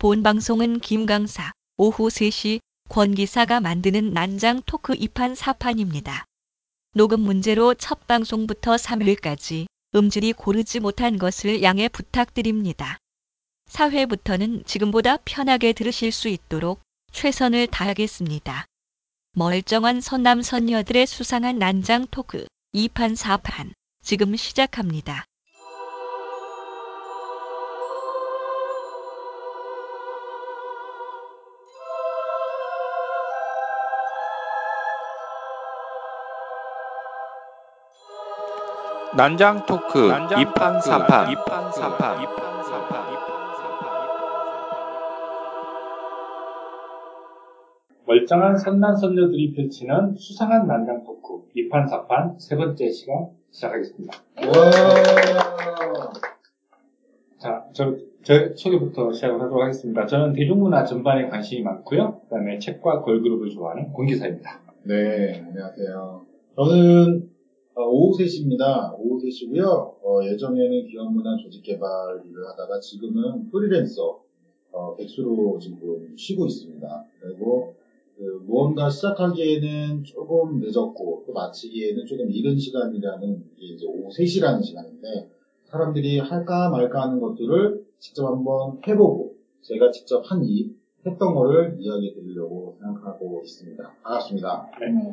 본 방송은 김강사, 오후 3시 권기사가 만드는 난장 토크 2판 4판입니다. 녹음 문제로 첫 방송부터 3회까지 음질이 고르지 못한 것을 양해 부탁드립니다. 4회부터는 지금보다 편하게 들으실 수 있도록 최선을 다하겠습니다. 멀쩡한 선남 선녀들의 수상한 난장 토크 2판 4판 지금 시작합니다. 난장 토크 2판 4판 2판 4판 멀쩡한 선남 선녀들이 펼치는 수상한 난장 토크 2판 4판 세 번째 시간 시작하겠습니다. 자, 저, 저 소개부터 시작을 하도록 하겠습니다. 저는 대중문화 전반에 관심이 많고요. 그 다음에 책과 걸그룹을 좋아하는 공기사입니다. 네, 안녕하세요. 저는 어, 오후 3시입니다. 오후 3시고요. 어, 예전에는 기업문화 조직개발 일을 하다가 지금은 프리랜서 어, 백수로 지금 쉬고 있습니다. 그리고 그 무언가 시작하기에는 조금 늦었고 또 마치기에는 조금 이른 시간이라는 게 이제 오후 3시라는 시간인데 사람들이 할까 말까 하는 것들을 직접 한번 해보고 제가 직접 한 일 했던 거를 이야기 드리려고 생각하고 있습니다. 반갑습니다. 네, 음,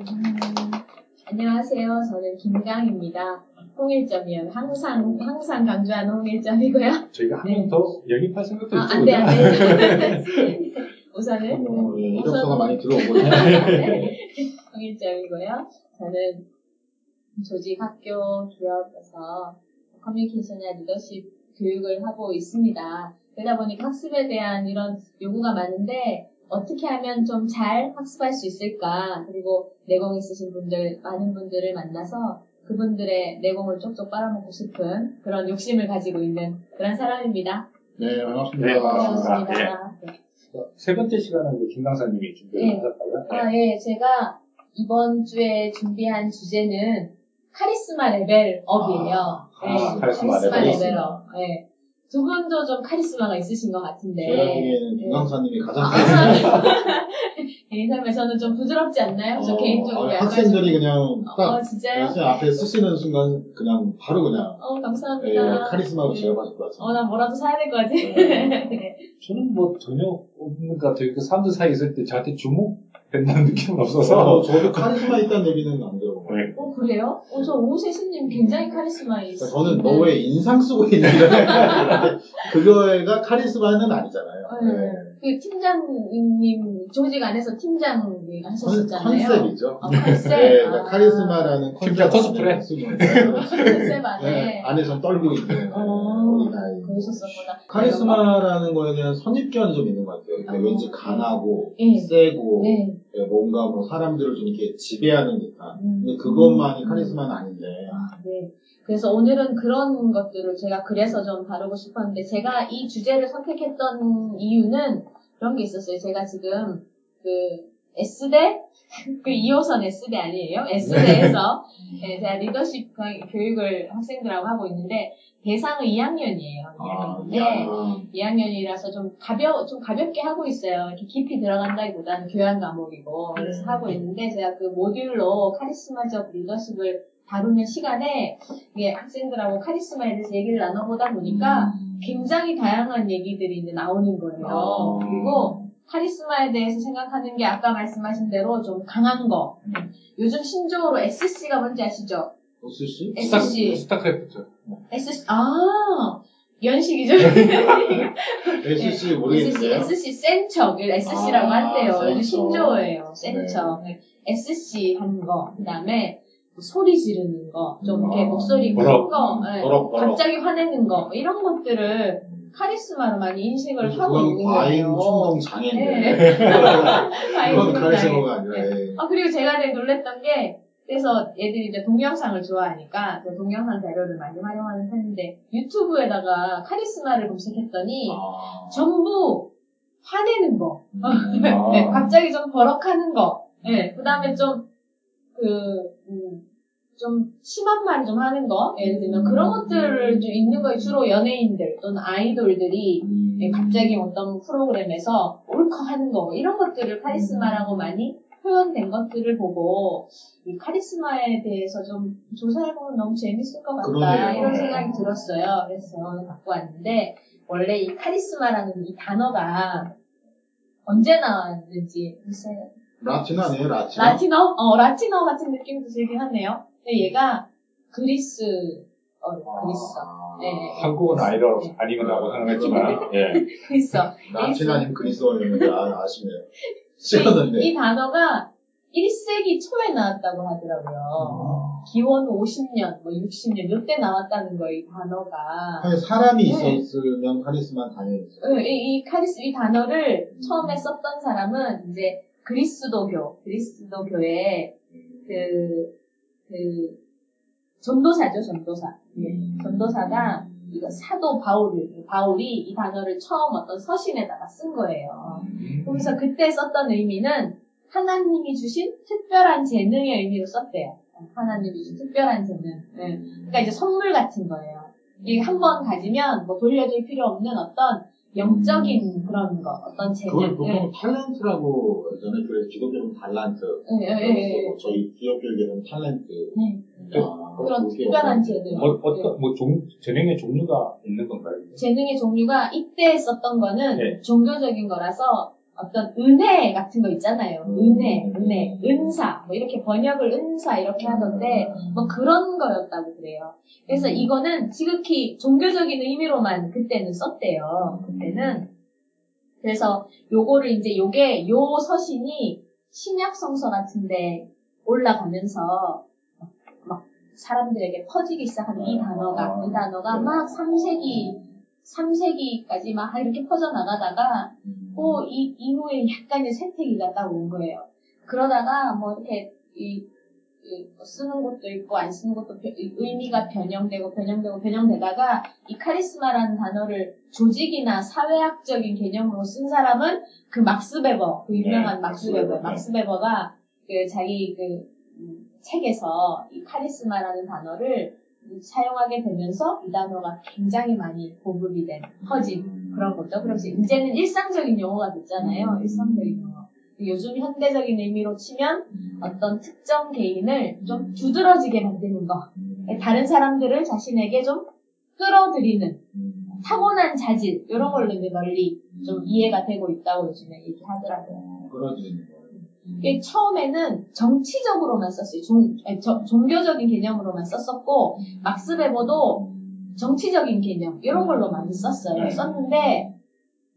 안녕하세요. 저는 김강입니다. 홍일점이요. 항상, 항상 강조하는 홍일점이고요. 저희가 한명더 영입할 생각도 아, 있죠. 안 돼, 안 그죠? 돼. 우선은, 어, 예, 우선은- 많이. 네. 홍일점이고요. 저는 조직 학교 기업에서 커뮤니케이션이나 리더십 교육을 하고 있습니다. 그러다 보니까 학습에 대한 이런 요구가 많은데 어떻게 하면 좀 잘 학습할 수 있을까? 그리고 내공 있으신 분들, 많은 분들을 만나서 그분들의 내공을 쪽쪽 빨아먹고 싶은 그런 욕심을 가지고 있는 그런 사람입니다. 네, 반갑습니다. 네, 반갑습니다. 반갑습니다. 네. 세 번째 시간은 이제 김 강사님이 준비를 네. 하셨다고요? 아, 예, 제가 이번 주에 준비한 주제는 카리스마 level up이에요. 아, 네, 아, 카리스마 카리스마 level up. level up. 네. 두 분도 좀 카리스마가 있으신 것 같은데. 제가 보기에는 네. 김강사님이 가장 아, 아, 개인 삶에 저는 좀 부드럽지 않나요? 저 개인적으로 약간 학생들이 좀- 그냥 어, 딱 진짜요? 선생님 앞에 서시는 순간 그냥 바로 그냥 어, 예, 감사합니다. 카리스마로 네. 지어가실 것 같습니다. 어, 난 뭐라도 사야 될 것 같아. 네. 저는 뭐 전혀 없는 것 같아요. 그 사람들 사이에 있을 때 저한테 주목 된다는 느낌은 어, 없어서. 저도 카리스마 있다는 얘기는 안 들어보고 네. 어, 그래요? 어, 저 오세신님 굉장히 카리스마 있어요. 저는 너의 인상 쓰고 있는 그거가 카리스마는 아니잖아요. 네. 그 팀장님 조직 안에서 팀장이 컨, 하셨었잖아요. 컨셉이죠. 아, 컨셉. 네, 그러니까 아. 카리스마라는 팀장 컨셉 코스프레. 안에. 컨셉 안에. 네, 안에선 떨고 있는 어. 그러셨었구나. 카리스마라는 거에 대한 선입견이 좀 있는 것 같아요. 그러니까 어. 왠지 강하고 예. 세고 네. 예, 뭔가 뭐 사람들을 좀 이렇게 지배하는 듯한. 음. 근데 그것만이 음. 카리스마는 아닌데. 아, 네. 그래서 오늘은 그런 것들을 제가 그래서 좀 다루고 싶었는데 제가 이 주제를 선택했던 이유는 그런 게 있었어요. 제가 지금 그 S대 그 2호선 S대 아니에요? S대에서 네, 제가 리더십 교- 교육을 학생들하고 하고 있는데 대상은 2학년이에요. 아, 2학년인데 야. 2학년이라서 좀 가벼 좀 가볍게 하고 있어요. 이렇게 깊이 들어간다기보다는 교양 과목이고 그래서 음. 하고 있는데 제가 그 모듈로 카리스마적 리더십을 다루는 시간에 이게 학생들하고 카리스마에 대해서 얘기를 나눠보다 보니까 음. 굉장히 다양한 얘기들이 이제 나오는 거예요. 아. 그리고 카리스마에 대해서 생각하는 게 아까 말씀하신 대로 좀 강한 거. 음. 요즘 신조어로 SC가 뭔지 아시죠? 스타, SC. 스타 크래프트. SC 아 연식이죠. SC 모르겠는데요. SC 센 척, SC라고 아, 한대요. 센 요즘 척. 신조어예요. 센 네. 척. SC 하는 거. 그 다음에 소리 지르는 거. 좀 이렇게 아, 목소리 큰. 거. 예. 버럭, 버럭. 갑자기 화내는 거. 뭐 이런 것들을 카리스마로 많이 인식을 하고 있는 과잉 거예요. 충동 장애인데. 네. 그건 카리스마가. 아니라. 네. 예. 아, 그리고 제가 되게 놀랬던 게, 그래서 애들이 이제 동영상을 좋아하니까, 그 동영상 자료를 많이 활용하는 편인데, 유튜브에다가 카리스마를 검색했더니, 아. 전부 화내는 거. 음. 네, 갑자기 좀 버럭하는 거. 네, 그 다음에 좀, 그, 음, 좀 심한 말 좀 하는 거. 예를 들면 그런 것들을 좀 있는 거예요. 주로 연예인들 또는 아이돌들이 음. 예, 갑자기 어떤 프로그램에서 울컥하는 거 이런 것들을 카리스마라고 많이 표현된 것들을 보고 이 카리스마에 대해서 좀 조사해보면 너무 재밌을 것 같다 그러네요. 이런 생각이 들었어요. 그래서 오늘 갖고 왔는데 원래 이 카리스마라는 이 단어가 언제 나왔는지 글쎄요. 라틴 아니에요, 라틴? 라틴어? 어, 라틴어 같은 느낌도 들긴 하네요. 근데 얘가 그리스, 어, 그리스. 아, 네. 한국은 아니라 네. 아니라고 생각했지만 예. 그리스. 라틴 아니면 그리스어였는데, 아, 아시네요. 이, 싫었는데. 이 단어가 1세기 초에 나왔다고 하더라고요. 기원 50년, 뭐 60년, 요때 나왔다는 거예요, 이 단어가. 아니, 사람이 네. 있었으면 카리스마 당연히 있어요. 이, 이 카리스, 이 단어를 처음에 썼던 사람은 이제 그리스도교, 그리스도교의 그, 그, 전도사죠, 전도사. 예, 전도사가 이거 사도 바울을, 바울이 이 단어를 처음 어떤 서신에다가 쓴 거예요. 그래서 그때 썼던 의미는 하나님이 주신 특별한 재능의 의미로 썼대요. 하나님이 주신 특별한 재능. 예. 그러니까 이제 선물 같은 거예요. 이게 한 번 가지면 뭐 돌려줄 필요 없는 어떤 영적인 그런 거, 어떤 재능. 그걸 보통 탤런트라고 하잖아요. 그래서 기독교는 달란트. 예, 예, 예, 예. 저희 기독교계는 탤런트. 네. 아, 그런 특별한 어떤- 재능. 어, 어떤 뭐 종, 재능의 종류가 있는 건가요? 재능의 종류가 이때 썼던 거는 네. 종교적인 거라서 어떤 은혜 같은 거 있잖아요. 은혜, 음. 은혜, 은사, 뭐 이렇게 번역을 은사 이렇게 하던데 뭐 그런 거였다고 그래요. 그래서 이거는 지극히 종교적인 의미로만 그때는 썼대요. 그때는 그래서 요거를 이제 요게 요 서신이 신약 성서 같은데 올라가면서 막, 막 사람들에게 퍼지기 시작한 이 단어가 이 단어가 막 3세기 3세기까지 막 이렇게 퍼져 나가다가 또이 이후에 약간의 쇠퇴기가 딱 온 거예요. 그러다가 뭐 이렇게 이, 이 쓰는 것도 있고 안 쓰는 것도 의미가 변형되고 변형되고 변형되다가 이 카리스마라는 단어를 조직이나 사회학적인 개념으로 쓴 사람은 그 막스 베버, 그 유명한 네, 막스 베버, 네. 막스 베버가 그 자기 그 음, 책에서 이 카리스마라는 단어를 사용하게 되면서 이 단어가 굉장히 많이 보급이 된, 퍼진 그런 거죠. 그래서 이제는 일상적인 용어가 됐잖아요. 일상적인 용어. 요즘 현대적인 의미로 치면 어떤 특정 개인을 좀 두드러지게 만드는 거. 다른 사람들을 자신에게 좀 끌어들이는 타고난 자질 이런 걸로 이제 널리 좀 이해가 되고 있다고 요즘에 얘기하더라고요. 거예요. 이게 처음에는 정치적으로만 썼어요. 종, 아니, 저- 종교적인 개념으로만 썼었고 막스 베버도 정치적인 개념 이런 걸로 많이 썼어요. 네. 썼는데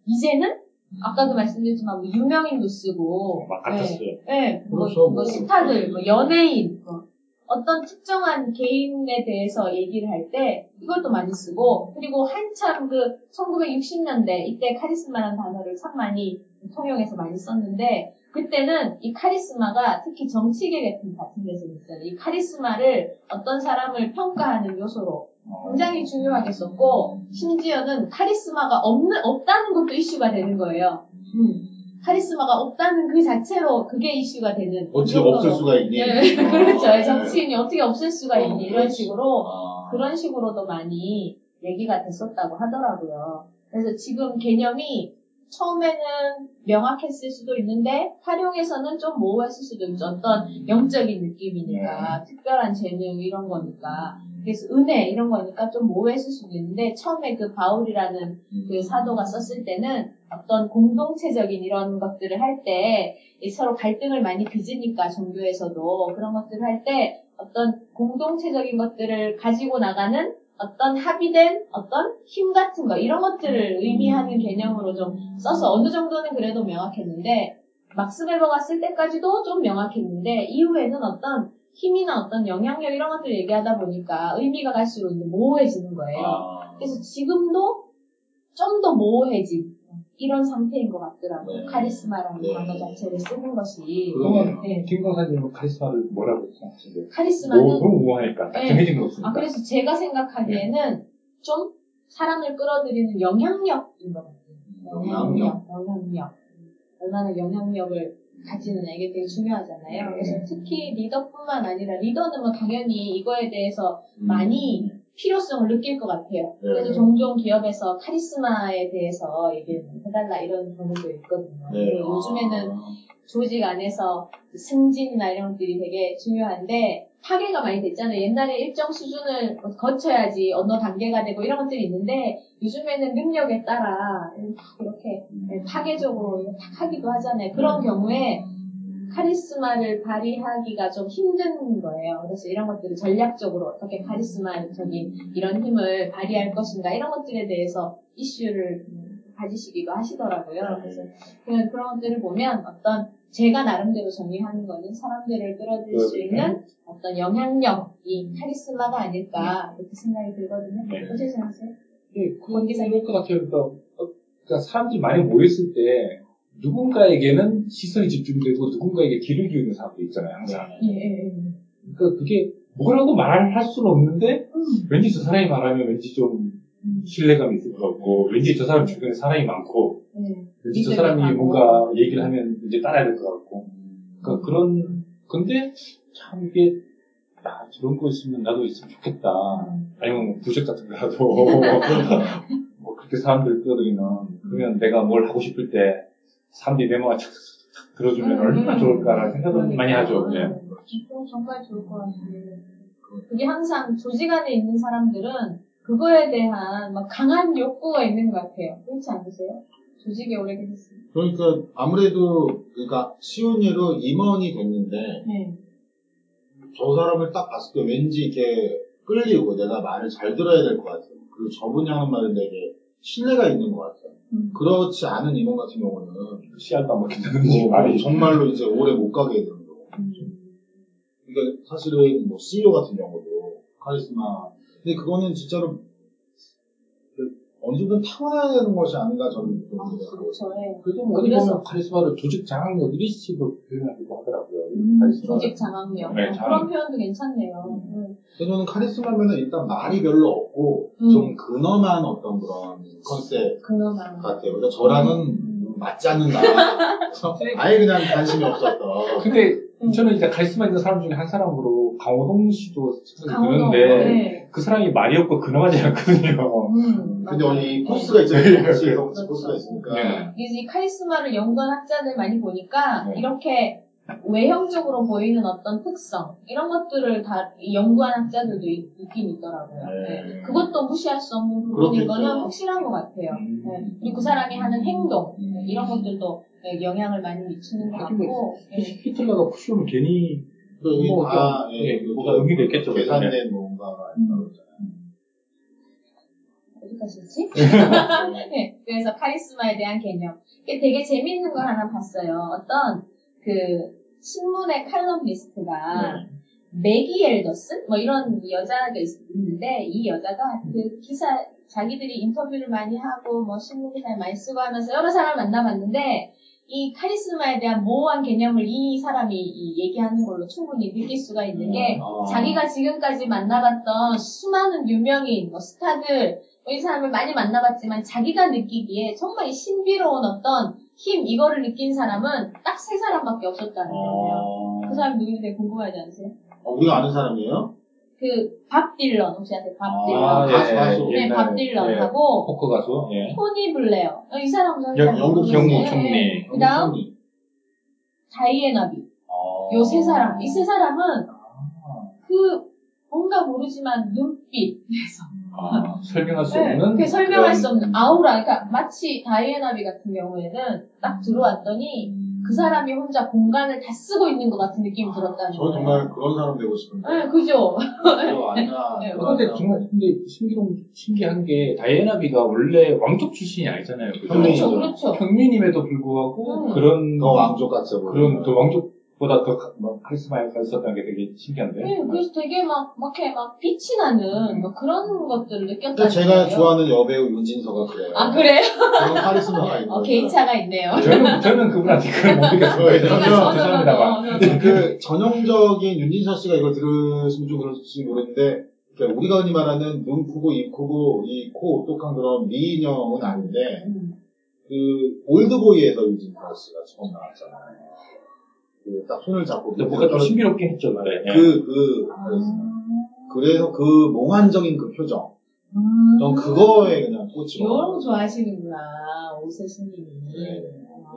이제는 아까도 말씀드렸지만 뭐 유명인도 쓰고 막 같았어요. 네, 네, 뭐, 그렇죠, 뭐 뭐. 스타들, 뭐 연예인, 뭐 어떤 특정한 개인에 대해서 얘기를 할 때 이것도 많이 쓰고 그리고 한참 그 1960년대 이때 카리스마라는 단어를 참 많이 통용해서 많이 썼는데 그때는 이 카리스마가 특히 정치계 같은 같은 데서 있어요. 이 카리스마를 어떤 사람을 평가하는 요소로 굉장히 중요하게 썼고 심지어는 카리스마가 없는 없다는 것도 이슈가 되는 거예요. 음. 카리스마가 없다는 그 자체로 그게 이슈가 되는 그 어떻게 정도로. 없을 수가 있니? 네, 아. 그렇죠. 정치인이 어떻게 없앨 수가 있니 이런. 식으로 아. 그런 식으로도 많이 얘기가 됐었다고 하더라고요. 그래서 지금 개념이 처음에는 명확했을 수도 있는데 활용해서는 좀 모호했을 수도 있죠. 어떤 영적인 느낌이니까 특별한 재능 이런 거니까 그래서 은혜 이런 거니까 좀 모호했을 수도 있는데 처음에 그 바울이라는 그 사도가 썼을 때는 어떤 공동체적인 이런 것들을 할 때 서로 갈등을 많이 빚으니까 종교에서도 그런 것들을 할 때 어떤 공동체적인 것들을 가지고 나가는 어떤 합의된 어떤 힘 같은 거 이런 것들을 의미하는 개념으로 좀 써서 어느 정도는 그래도 명확했는데 막스 베버가 쓸 때까지도 좀 명확했는데 이후에는 어떤 힘이나 어떤 영향력 이런 것들 얘기하다 보니까 의미가 갈수록 모호해지는 거예요. 아. 그래서 지금도 좀 더 모호해진 이런 상태인 것 같더라고요. 네. 카리스마라는 네. 단어 자체를 쓰는 것이 그러네요. 네. 김 강사님은 카리스마를 뭐라고 생각하세요? 카리스마는 뭐, 너무 우아하니까 딱 네. 정해진 게 없으니까. 아 그래서 제가 생각하기에는 좀 사람을 끌어들이는 영향력인 것 같아요. 영향력. 영향력. 얼마나 영향력을 가지느냐 이게 되게 중요하잖아요. 그래서 특히 리더뿐만 아니라 리더는 뭐 당연히 이거에 대해서 많이 필요성을 느낄 것 같아요. 네. 그래서 종종 기업에서 카리스마에 대해서 얘기를 해달라 이런 경우도 있거든요. 네. 요즘에는 조직 안에서 승진이나 이런 것들이 되게 중요한데 파괴가 많이 됐잖아요. 옛날에 일정 수준을 거쳐야지 어느 단계가 되고 이런 것들이 있는데 요즘에는 능력에 따라 이렇게 파괴적으로 탁 하기도 하잖아요. 그런 경우에 카리스마를 발휘하기가 좀 힘든 거예요. 그래서 이런 것들을 전략적으로 어떻게 카리스마적인 이런 힘을 발휘할 것인가 이런 것들에 대해서 이슈를 음, 가지시기도 하시더라고요. 그래서 그냥 그런 것들을 보면 어떤 제가 나름대로 정의하는 거는 사람들을 끌어들일 수 있는 어떤 영향력이 카리스마가 아닐까 이렇게 생각이 들거든요. 네. 어떻게 생각하세요? 네, 권 기사님. 그럴 것 같아요. 그러니까, 어, 그러니까 사람들이 많이 모였을 때 누군가에게는 시선이 집중되고 누군가에게 귀를 기울이는 사람도 있잖아요, 항상. 예, 예, 예. 그러니까 그게 뭐라고 말을 할 수는 없는데 왠지 저 사람이 말하면 왠지 좀 음. 신뢰감이 있을 것 같고 왠지 저 사람 주변에 사람이 많고 네. 왠지 저 사람이. 뭔가 얘기를 하면 이제 따라야 될 것 같고 그러니까 그런 근데 참 이게 야 저런 거 있으면 나도 있으면 좋겠다 음. 아니면 부적 같은 거라도 뭐 그렇게 사람들 끌어들이면 그러면 내가 뭘 하고 싶을 때 사람들이 내 말을 착착착 들어주면 음, 얼마나 음. 좋을까라는 생각을 많이 하죠. 예. 음, 정말 좋을 것 같아요. 그게 항상 조직 안에 있는 사람들은 그거에 대한 막 강한 욕구가 있는 것 같아요. 그렇지 않으세요? 조직에 오래 계셨으면. 그러니까 아무래도 그러니까 쉬운 예로 임원이 됐는데 네. 저 사람을 딱 봤을 때 왠지 이렇게 끌리고 내가 말을 잘 들어야 될 것 같아요. 그리고 저분이 하는 말은 되게 신뢰가 있는 것 같아요. 음. 그렇지 않은 임원 같은 경우는 씨알도 안 먹힌다든지 뭐 말이 정말로 이제 오래 못 가게 되는 경우. 음. 그러니까 사실은 뭐 CEO 같은 경우도 카리스마. 근데 그거는 진짜로 그 어느 정도 타고나야 되는 것이 아닌가 저는 아, 생각하고 있어요. 그렇죠. 예. 그래도 어디 그래서- 보면 카리스마를 조직 장악력 이런 식으로 표현하기도 하더라고요. 음. 조직 장악력. 네, 어, 장악. 그런 표현도 괜찮네요. 음. 그래서 저는 카리스마면은 일단 말이 별로 없고 음. 좀 근엄한 어떤 그런 컨셉 그나마. 같아요. 그래서 저랑은 음. 맞지 않는다. 아예 그냥 관심이 없었던. 근데 음. 저는 이제 카리스마 있는 사람 중에 한 사람으로 강호동 씨도. 드는데 네. 그 사람이 말이 없고 근엄하지 않거든요. 음, 근데. 이 네. 포스가 있잖아요. 같이 네. 같이 포스가 있으니까. 네. 이제 카리스마를 연구한 학자들 많이 보니까 네. 이렇게 외형적으로 보이는 어떤 특성 이런 것들을 다 연구한 학자들도 있, 긴 있더라고요. 네. 네. 그것도 무시할 수 없는 부분인. 거는 확실한 것 같아요. 음. 네. 그리고 그 사람이 하는 행동 음. 이런 것들도 네, 영향을 많이 미치는 것뭐 같고 네. 히틀러가 푸시오면 괜히 또 이게 뭐다 좀, 예, 예, 뭐가 의미가 있겠죠, 계산된 뭔가가 음. 있다고 그러잖아요. 어디까지였지? 네, 그래서 카리스마에 대한 개념. 이게 되게 재밌는 걸 하나 봤어요. 어떤 그 신문의 칼럼니스트가 네. 매기 엘더슨 뭐 이런 여자가 있- 있는데 이 여자가 그 기사 자기들이 인터뷰를 많이 하고 뭐 신문 기사를 많이 쓰고 하면서 여러 사람을 만나봤는데 이 카리스마에 대한 모호한 개념을 이 사람이 이 얘기하는 걸로 충분히 느낄 수가 있는 게 아. 자기가 지금까지 만나봤던 수많은 유명인 뭐 스타들 뭐 이 사람을 많이 만나봤지만 자기가 느끼기에 정말 이 신비로운 어떤 힘 이거를 느낀 사람은 딱 세 사람밖에 없었다는 거예요. 어, 그 사람이 누군지 되게 궁금하지 않으세요? 어, 우리가 아는 사람이에요? 그 밥 딜런 혹시 아세요? 밥 딜런. 아, 가수, 가수. 네, 옛날, 밥 딜런하고 포크 가수. 예. 토니 블레어. 어, 이 사람 저는 영- 잘 영국. 영국 네, 총리. 네. 그다음 형님. 다이애나 비. 어. 요세 사람. 이 세 사람은 아. 그 뭔가 모르지만 눈빛. 아, 설명할 수 네, 없는 그 설명할 수 그런- 없는 아우라. 그러니까 마치 다이애나 비 같은 경우에는 딱 들어왔더니 그 사람이 혼자 공간을 다 쓰고 있는 것 같은 느낌이 들었다는 저 거예요. 정말 그런 사람 되고 싶은데. 네, 그죠? 그거 아니라. 네, 그런 근데. 정말 근데 신기한 신기한 게 다이애나비가 원래 왕족 출신이 아니잖아요. 그죠? 그렇죠, 그렇죠. 평민임에도 불구하고 음. 그런 더 왕족 보여. 그런 더 왕족 보다 더 카- 뭐 카리스마가 있었다는 게 되게 신기한데. 네, 그래서 되게 막, 막, 이렇게 막 빛이 나는 뭐 그런 것들을 느꼈다는 근데 제가 거예요. 좋아하는 여배우 윤진서가 그래요. 아, 그래요? 그런 카리스마가 있는 어, 개인차가 있네요. 저는 저는 그분한테 그걸 못 느꼈어요. 저는- 저도, 죄송합니다만. 그 전형적인 윤진서 씨가 이걸 들으시면 좀 그럴지 모르는데 그러니까 우리가 흔히 말하는 눈 크고 입 크고 이 코 똑똑한 그런 미인형은 아닌데 음. 그 올드보이에서 윤진서 씨가 처음 나왔잖아요. 그 딱 손을 잡고 근데 뭔가 좀 신비롭게 했죠, 노래. 예. 그, 그. 그래서 그 몽환적인 그 표정. 음. 전 그거에 그냥 이런 꽂히고. 거 좋아하시는구나, 오세신님이. 네.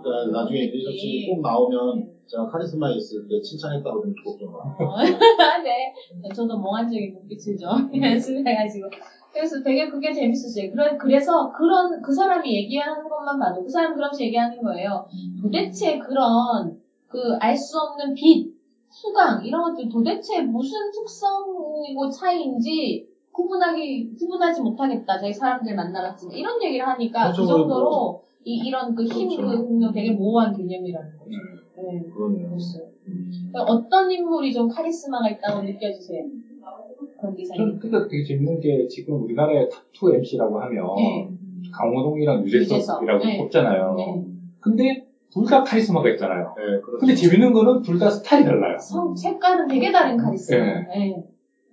그러니까 나중에 인디셔츠 꼭 나오면 제가 카리스마 있을 때 칭찬했다고 좀꼭 좀. 어, 네. 저도 몽환적인 눈빛을 좀 연습해가지고. 그래서 되게 그게 재밌었어요. 그래, 그래서 그런, 그 사람이 얘기하는 것만 봐도 그 사람 그러면서 얘기하는 거예요. 도대체 그런, 그, 알 수 없는 빛, 수강, 이런 것들 도대체 무슨 특성이고 차이인지 구분하기, 구분하지 못하겠다. 저희 사람들 만나봤지만. 이런 얘기를 하니까 그 그렇죠. 정도로 이, 이런 그 힘, 그렇죠. 그 능력 되게 모호한 개념이라는 거죠. 네. 그러네요. 그랬어요. 어떤 인물이 좀 카리스마가 있다고 느껴지세요? 그때 되게 재밌는 게 지금 우리나라의 탑2 MC라고 하면 네. 강호동이랑 유재석. 유재석이라고 네. 꼽잖아요. 네. 근데 둘 다 카리스마가 있잖아요. 네, 그렇죠. 근데 재밌는 거는 둘 다 스타일이 달라요. 성, 색깔은 되게 다른 카리스마. 네. 네.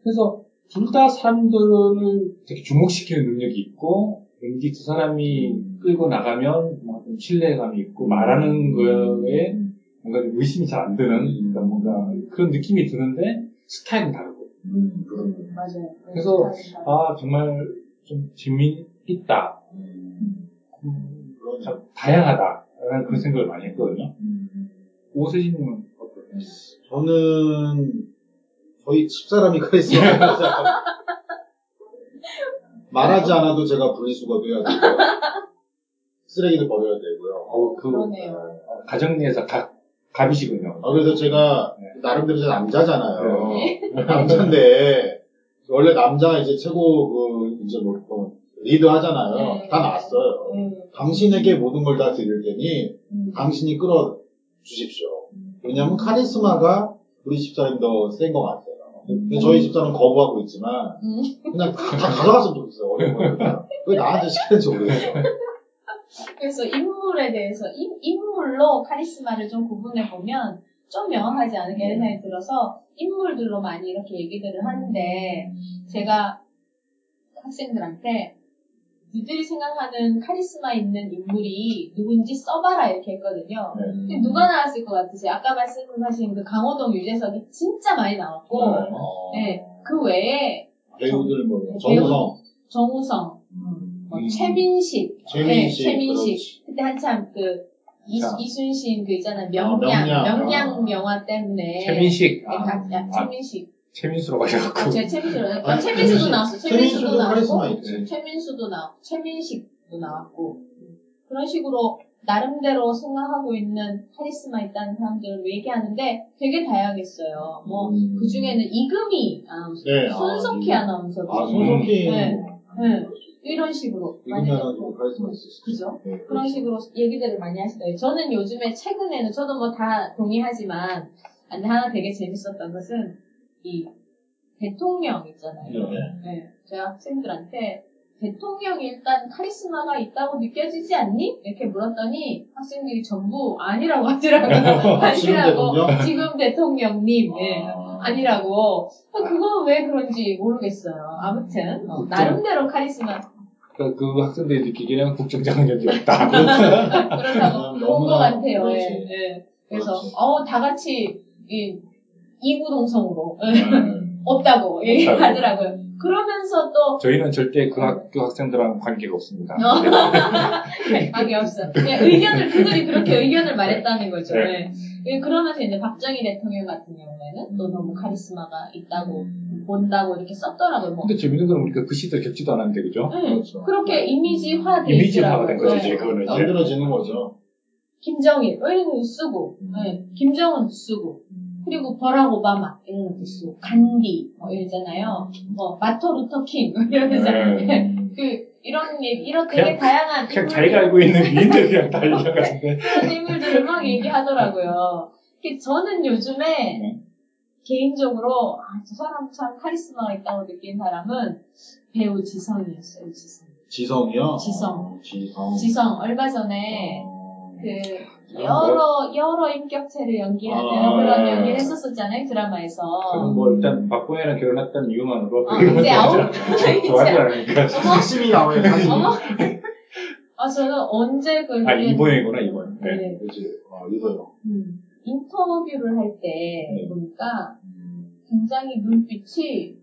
그래서 둘 다 사람들을 되게 주목시키는 능력이 있고 왠지 두 사람이 끌고 나가면 좀 신뢰감이 있고 말하는 거에 뭔가 좀 의심이 잘 안 드는 그러니까 뭔가 그런 느낌이 드는데 스타일은 다르고 음, 음, 맞아요. 그래서 스타일은 다르고. 아 정말 좀 재미있다 음, 음, 그런 참 다양하다라는 그런 생각을 많이 했거든요. 음. 오세진님은 어떠세요? 저는 저희 집사람이 카리스마가 말하지 않아도 제가 분리수거도 해야 되고요. 쓰레기도 버려야 되고요. 어, 그 그러네요. 어, 가정 내에서 각 갑이시군요. 아, 그래서 제가 네. 나름대로 제 남자잖아요. 네. 남자인데 원래 남자가 이제 최고 그 이제 뭐, 뭐 리드 하잖아요. 네. 다 나왔어요. 음. 당신에게 모든 걸 다 드릴 테니 음. 당신이 끌어 주십시오. 왜냐하면 카리스마가 우리 집사람이 더 센 것 같아요. 근데 저희 집사람은 거부하고 있지만 음. 그냥 다, 다 가져갔으면 좋겠어요. 왜 나한테 시키는지 모르겠어. 그래서 인물에 대해서 인, 인물로 카리스마를 좀 구분해 보면 좀 명확하지 않을까 이런 생각이 들어서 인물들로 많이 이렇게 얘기들을 하는데 제가 학생들한테 니들이 생각하는 카리스마 있는 인물이 누군지 써봐라 이렇게 했거든요. 네. 근데 누가 나왔을 것 같으세요? 아까 말씀하신 그 강호동 유재석이 진짜 많이 나왔고 어, 네, 그 외에 배우들 뭐 정우성, 정우성, 뭐 음. 최민식, 최민식, 네, 최민식. 그때 한참 그 이, 자. 이순신 그 있잖아요 아, 명량 명량. 명량, 아. 영화 때문에 최민식, 네, 다- 야, 아, 최민식 최민수라고 아, 하셔갖고. 제 최민수 아, 아니, 최민수도. 나왔어 최민수도 나왔고 있지. 최민수도 나왔고 최민식도 나왔고 그런 식으로 나름대로 생각하고 있는 카리스마 있다는 사람들을 얘기하는데 되게 다양했어요. 뭐 음. 그 중에는 이금희 아나운서, 네, 아, 손석희 이- 아나운서도 아, 손석희. 네. 네. 이런 식으로 많이. 그죠? 네, 그런 식으로 얘기들을 많이 하시더라고요. 저는 요즘에 최근에는 저도 뭐 다 동의하지만 근데 하나 되게 재밌었던 것은 이 대통령 있잖아요. 네. 네. 제가 학생들한테 대통령이 일단 카리스마가 있다고 느껴지지 않니? 이렇게 물었더니 학생들이 전부 아니라고 하더라고요. 지금 아니라고. 대통령? 지금 대통령님. 예. 아. 아니라고. 그건 왜 그런지 모르겠어요. 아무튼 어, 나름대로 카리스마 그, 그 학생들이 느끼기에는 국정장악력이 없다. 그렇다고 본 것 같아요. 예, 예. 그래서. 어, 다 같이 이, 이구동성으로 예, 음, 없다고 얘기하더라고요. 그러면서 또 저희는 절대 그 학교 학생들하고 관계가 없습니다. 어, 관계 없어. 그냥 의견을 그들이 그렇게 의견을 말했다는 거죠. 네. 예. 예, 그러면서 이제 박정희 대통령 같은 경우에는 또 너무 카리스마가 있다고 본다고 이렇게 썼더라고요. 뭐. 근데 재밌는 건 우리가 그 시절 겪지도 않았는데, 그죠? 예, 그렇죠. 그렇게 이미지화돼 이미지화가 된. 거죠, 예. 이제 그거는. 만들어지는 거죠. 김정일 어, 거 쓰고 예, 김정은 쓰고 그리고 버락 오바마 이런 것도 쓰고 간디 뭐 이러잖아요. 뭐 마틴 루터 킹 이러면서 네. 그 이런 얘기 이런 되게 그냥- 다양한 그냥 인물들- 자기가 알고 있는 위인들 그냥 다 얘기한 것 같은데. 그런 인물들을 막 얘기하더라고요. 그 저는 요즘에 네. 개인적으로 아, 저 사람 참 카리스마가 있다고 느낀 사람은 배우 지성이었어요. 지성. 지성이요? 지성. 어, 지성. 지성 얼마 전에 어, 그 여러 여러 인격체를 연기하는 아, 그런 네. 연기를 했었었잖아요 드라마에서. 저는 뭐 일단 박보현이랑 결혼했다는 이유만으로 어, 뭐 이제. 않- 좋아하지 않으니까. 사심이 나와요. 어머. 아 저는 언제 그 아, 이보영이구나, 이보영. 네. 네. 그렇지. 어, 이거요. 음, 인터뷰를 할때 네. 보니까 굉장히 눈빛이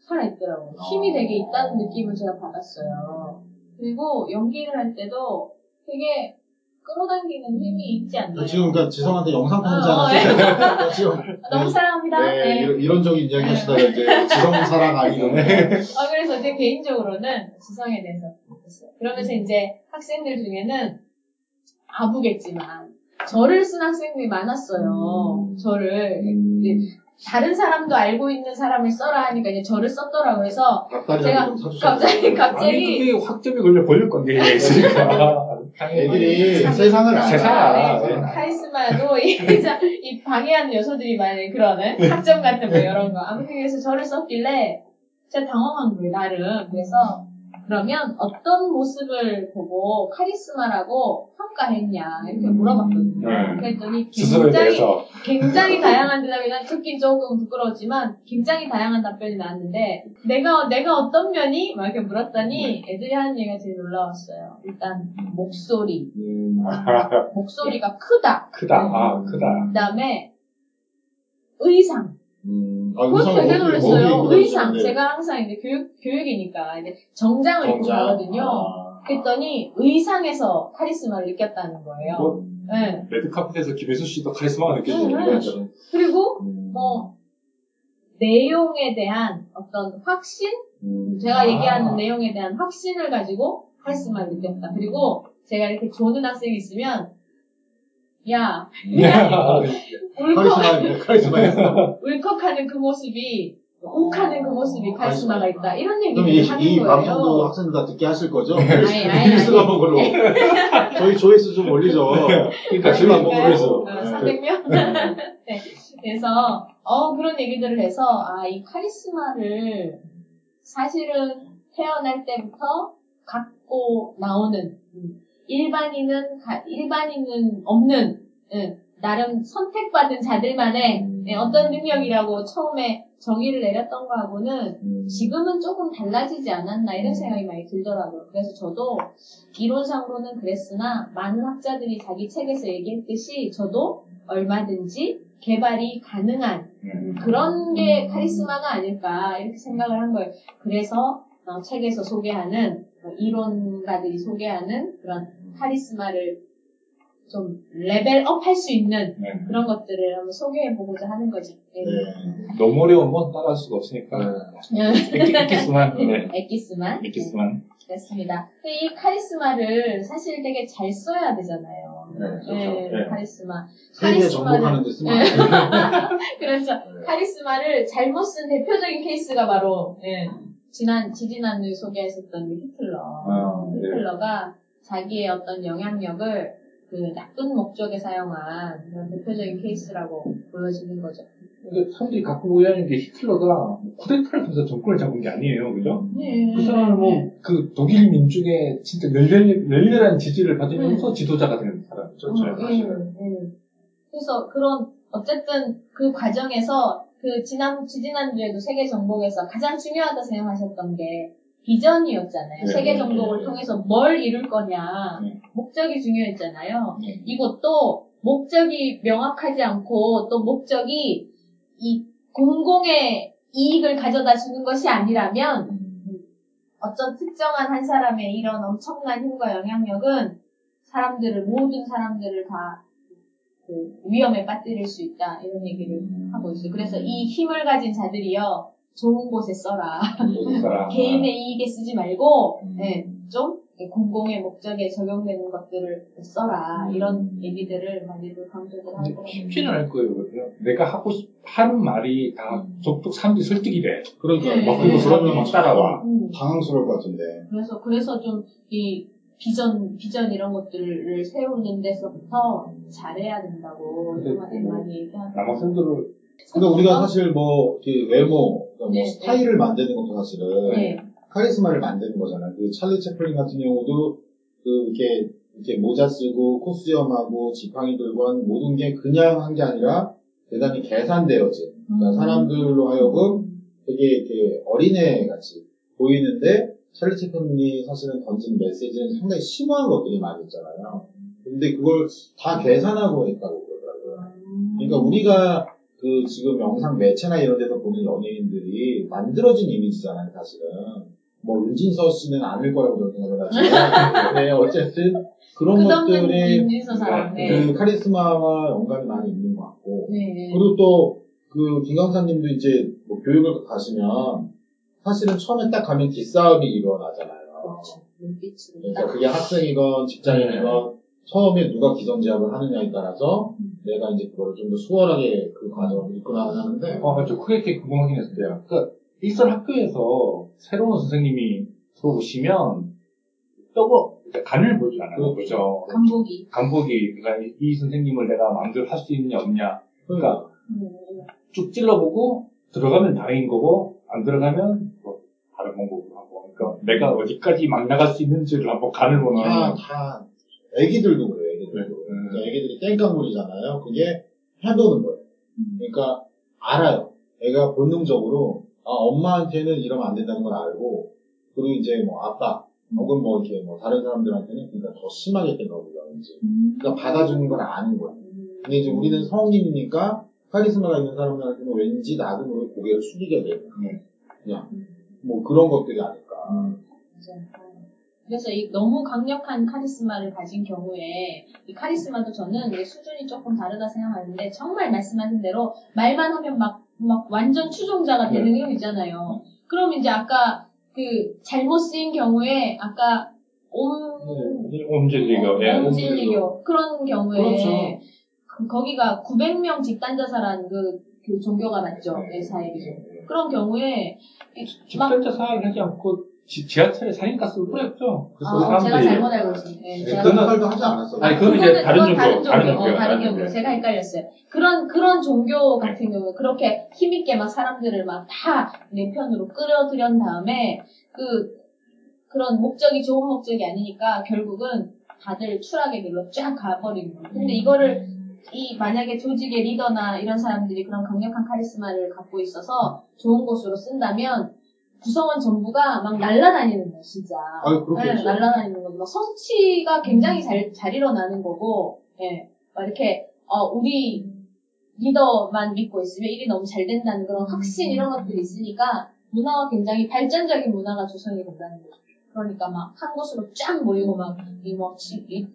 살아있더라고요. 힘이 되게 있다는 느낌을 제가 받았어요. 그리고 연기를 할 때도 되게 끌어당기는 힘이 있지 않나요? 지금 그러니까 지성한테 영상 편지 어, 하나. 쓰세요. 지금 너무 사랑합니다. 네, 네. 이런, 이런적인 이야기 하시다가 이제 지성 사랑 아니면 어, 그래서 제 개인적으로는 지성에 대해서 했어요. 그러면서 이제 학생들 중에는 아부겠지만 저를 쓴 학생들이 많았어요. 음. 저를 이제 다른 사람도 알고 있는 사람을 써라 하니까 이제 저를 썼더라고요. 그래서 제가 갑자기. 아니 갑자기 그게 확점이 걸려 걸릴 건데 있으니까. 애들이 참- 세상을 알아. 세상을 알아. 네, 카리스마도 이, 이 방해하는 요소들이 많은 그런 학점 같은 거 이런 거. 아무튼 그래서 저를 썼길래 제가 당황한 거예요 나름. 그래서 그러면 어떤 모습을 보고 카리스마라고 평가했냐 이렇게 물어봤거든요. 네. 그랬더니 굉장히. 굉장히 다양한 대답이 난 듣긴 조금 부끄러웠지만 굉장히 다양한 답변이 나왔는데 내가 내가 어떤 면이 막 이렇게 물었더니 애들이 하는 얘기가 제일 놀라웠어요. 일단 목소리 음, 목소리가 크다. 크다. 아 크다. 그다음에 의상. 음, 아, 그것 의상을 되게 놀랐어요. 의상. 제가 항상 이제 교육 교육이니까 이제 정장을 입고 정장. 가거든요. 아. 그랬더니 의상에서 카리스마를 느꼈다는 거예요. 뭐, 네. 레드카펫에서 김혜수 씨도 카리스마가 느껴지는 음, 거죠. 그리고 음. 뭐 내용에 대한 어떤 확신? 음. 제가 아. 얘기하는 내용에 대한 확신을 가지고 카리스마를 느꼈다. 그리고 제가 이렇게 조는 학생이 있으면 야 울컥 카리스마, 카리스마 있어. 울컥하는 그 모습이 욱하는 그 모습이 카리스마가 있다. 이런 그럼 얘기를 이, 하는 이 거예요. 방송도 학생들 다 듣게 하실 거죠? 릴스. 한번 걸로. 저희 조회수 좀 올리죠. 그러니까 안 그러니까요. 먹으면서. 어, 300명? 네. 그래서, 어, 그런 얘기들을 해서, 아, 이 카리스마를 사실은 태어날 때부터 갖고 나오는, 음, 일반인은, 가- 일반인은 없는, 예, 나름 선택받은 자들만의 예, 어떤 능력이라고 처음에 정의를 내렸던 거하고는 음. 지금은 조금 달라지지 않았나 이런 생각이 많이 들더라고요. 그래서 저도 이론상으로는 그랬으나 많은 학자들이 자기 책에서 얘기했듯이 저도 얼마든지 개발이 가능한 음. 그런 게 카리스마가 아닐까 이렇게 생각을 한 거예요. 그래서 어, 책에서 소개하는 어, 이론가들이 소개하는 그런 카리스마를 좀 레벨업 할 수 있는 네. 그런 것들을 한번 소개해보고자 하는 거죠. 네. 네. 너무 어려우면 따라할 수가 없으니까. 네. 엑기스만. 네. 엑기스만. 엑기스만. 그렇습니다. 근데 이 카리스마를 사실 되게 잘 써야 되잖아요. 네, 그렇죠. 네. 카리스마. 세계 정복하는 데 쓰면 안 돼요. 그렇죠. 카리스마를 잘못 쓴 대표적인 케이스가 바로 예, 지난 지지난주에 소개했었던 그 히틀러. 아, 네. 히틀러가 자기의 어떤 영향력을 그 나쁜 목적에 사용한 그런 대표적인 케이스라고 보여지는 거죠. 그러니까 사람들이 갖고 오해하는 게 히틀러가 쿠데타를 통해서 정권을 잡은 게 아니에요. 그죠? 네. 그 사람은 뭐, 그 독일 민중의 진짜 열렬, 열렬한 지지를 받으면서 지도자가 되는 사람이죠. 어, 예, 사실은. 예. 그래서 그런 어쨌든 그 과정에서 그 지난 지지난주에도 세계 정복에서 가장 중요하다 생각하셨던 게 비전이었잖아요. 네, 세계 네, 정복을 네. 통해서 뭘 이룰 거냐 네. 목적이 중요했잖아요. 네. 이것도 목적이 명확하지 않고 또 목적이 이 공공의 이익을 가져다 주는 것이 아니라면 어떤 특정한 한 사람의 이런 엄청난 힘과 영향력은 사람들을 모든 사람들을 다 그 위험에 빠뜨릴 수 있다 이런 얘기를 하고 있어요. 그래서 이 힘을 가진 자들이요 좋은 곳에 써라. 개인의 이익에 쓰지 말고 음. 네, 좀 공공의 목적에 적용되는 것들을 써라 음. 이런 얘기들을 많이들 강조를 근데 하더라고요. 쉽지는 않을 거예요. 그죠? 내가 하고 싶, 하는 말이 다 족족 사람들이 설득이 돼. 그러니까 네. 막 그리고 그러면 막 따라와. 음. 당황스러울 것 같은데. 그래서 그래서 좀 이 비전 비전 이런 것들을 세우는 데서부터 잘해야 된다고 근데 많이 뭐 많이 얘기하더라고요. 남학생들을 그러니까 우리가 사실 뭐 외모, 그러니까 뭐 네, 스타일을 만드는 것도 사실은 네. 카리스마를 만드는 거잖아요. 그 찰리 채플린 같은 경우도 그 이렇게 이렇게 모자 쓰고 코수염하고 지팡이 들고 하는 모든 게 그냥 한 게 아니라 대단히 계산되어진 그러니까 음. 사람들로 하여금 되게 이렇게 어린애 같이 보이는데 찰리 채플린이 사실은 던진 메시지는 상당히 심오한 것들이 많이 있잖아요. 근데 그걸 다 계산하고 했다고 그러더라고요. 음. 그러니까 우리가 그 지금 영상 매체나 이런 데서 보는 연예인들이 만들어진 이미지잖아요, 사실은. 뭐 윤진서 씨는 아닐 거라고 저는 생각을 하지만, 네, 어쨌든 그런 것들이 윤진서 사람. 네. 그 카리스마와 연관이 많이 있는 것 같고, 네. 그리고 또, 그, 김강사님도 이제, 뭐 교육을 가시면, 사실은 처음에 딱 가면 기싸움이 일어나잖아요. 그렇죠. 그러니까 딱. 그게 학생이건 직장인이건, 처음에 누가 기선제압을 하느냐에 따라서, 내가 이제 그거를 좀더 수월하게 그 과정을 이끌어가는데, 어, 저 그게 되게 궁금하긴 했어요. 그, 일선 학교에서 새로운 선생님이 들어오시면, 떠고, 간을 보지 않아요. 그죠? 간보기. 간보기, 그러니까 이, 이 선생님을 내가 마음대로 할 수 있느냐, 없냐. 그러니까, 음, 쭉 찔러보고, 들어가면 다행인 거고, 안 들어가면, 뭐, 다른 방법으로 하고. 그러니까, 내가 어디까지 막 나갈 수 있는지를 한번 간을 보는. 다, 다, 애기들도. 네. 음. 그러니까 애기들이 땡깡부리잖아요. 그게 해보는 거예요. 그러니까, 알아요. 애가 본능적으로, 아, 엄마한테는 이러면 안 된다는 걸 알고, 그리고 이제 뭐, 아빠, 혹은 뭐, 이렇게 뭐, 다른 사람들한테는 그러니까 더 심하게 땡깡부리라든지. 음. 그러니까 받아주는 걸 아는 거예요. 근데 이제 우리는 성인이니까, 카리스마가 있는 사람들한테는 왠지 나도 모르게 고개를 숙이게 돼요. 네. 그냥, 뭐, 그런 것들이 아닐까. 그래서 이 너무 강력한 카리스마를 가진 경우에 이 카리스마도 저는 수준이 조금 다르다 생각하는데 정말 말씀하신 대로 말만 하면 막, 막 완전 추종자가 되는 경우 있잖아요. 그럼 이제 아까 그 잘못 쓰인 경우에 아까 옴, 옴질리교, 예. 옴질리교 그런 경우에 그렇죠. 그- 거기가 900명 집단자살한 그, 그 종교가 맞죠? 네. 네, 사회비죠. 그런 경우에 막 집단자 사활을 하지 않고, 지, 지하철에 살인가스를 뿌렸죠. 그래서 아, 제가 사람들이- 잘못 알고 있습니다. 네, 네, 제가 그런 말도 하지 않았어요. 아니, 그건 이제 다른 종교, 다른 종교, 다른 어, 종교예요, 다른 종교. 종교. 제가 헷갈렸어요. 그런 그런 종교 같은 경우 그렇게 힘 있게 막 사람들을 막 다 내 편으로 끌어들인 다음에 그 그런 목적이 좋은 목적이 아니니까 결국은 다들 추락의 길로 쫙 가버리는 거예요. 근데 이거를 이 만약에 조직의 리더나 이런 사람들이 그런 강력한 카리스마를 갖고 있어서 좋은 곳으로 쓴다면 구성원 전부가 막 날아다니는 거예요, 진짜. 아유, 그렇겠죠. 네, 날아다니는 거고, 막 성취가 굉장히 잘, 잘 일어나는 거고, 예. 막 이렇게, 어, 우리 리더만 믿고 있으면 일이 너무 잘 된다는 그런 확신 이런 것들이 있으니까 문화가 굉장히 발전적인 문화가 조성이 된다는 거죠. 그러니까 막 한 곳으로 쫙 모이고 막, 이 뭐, 이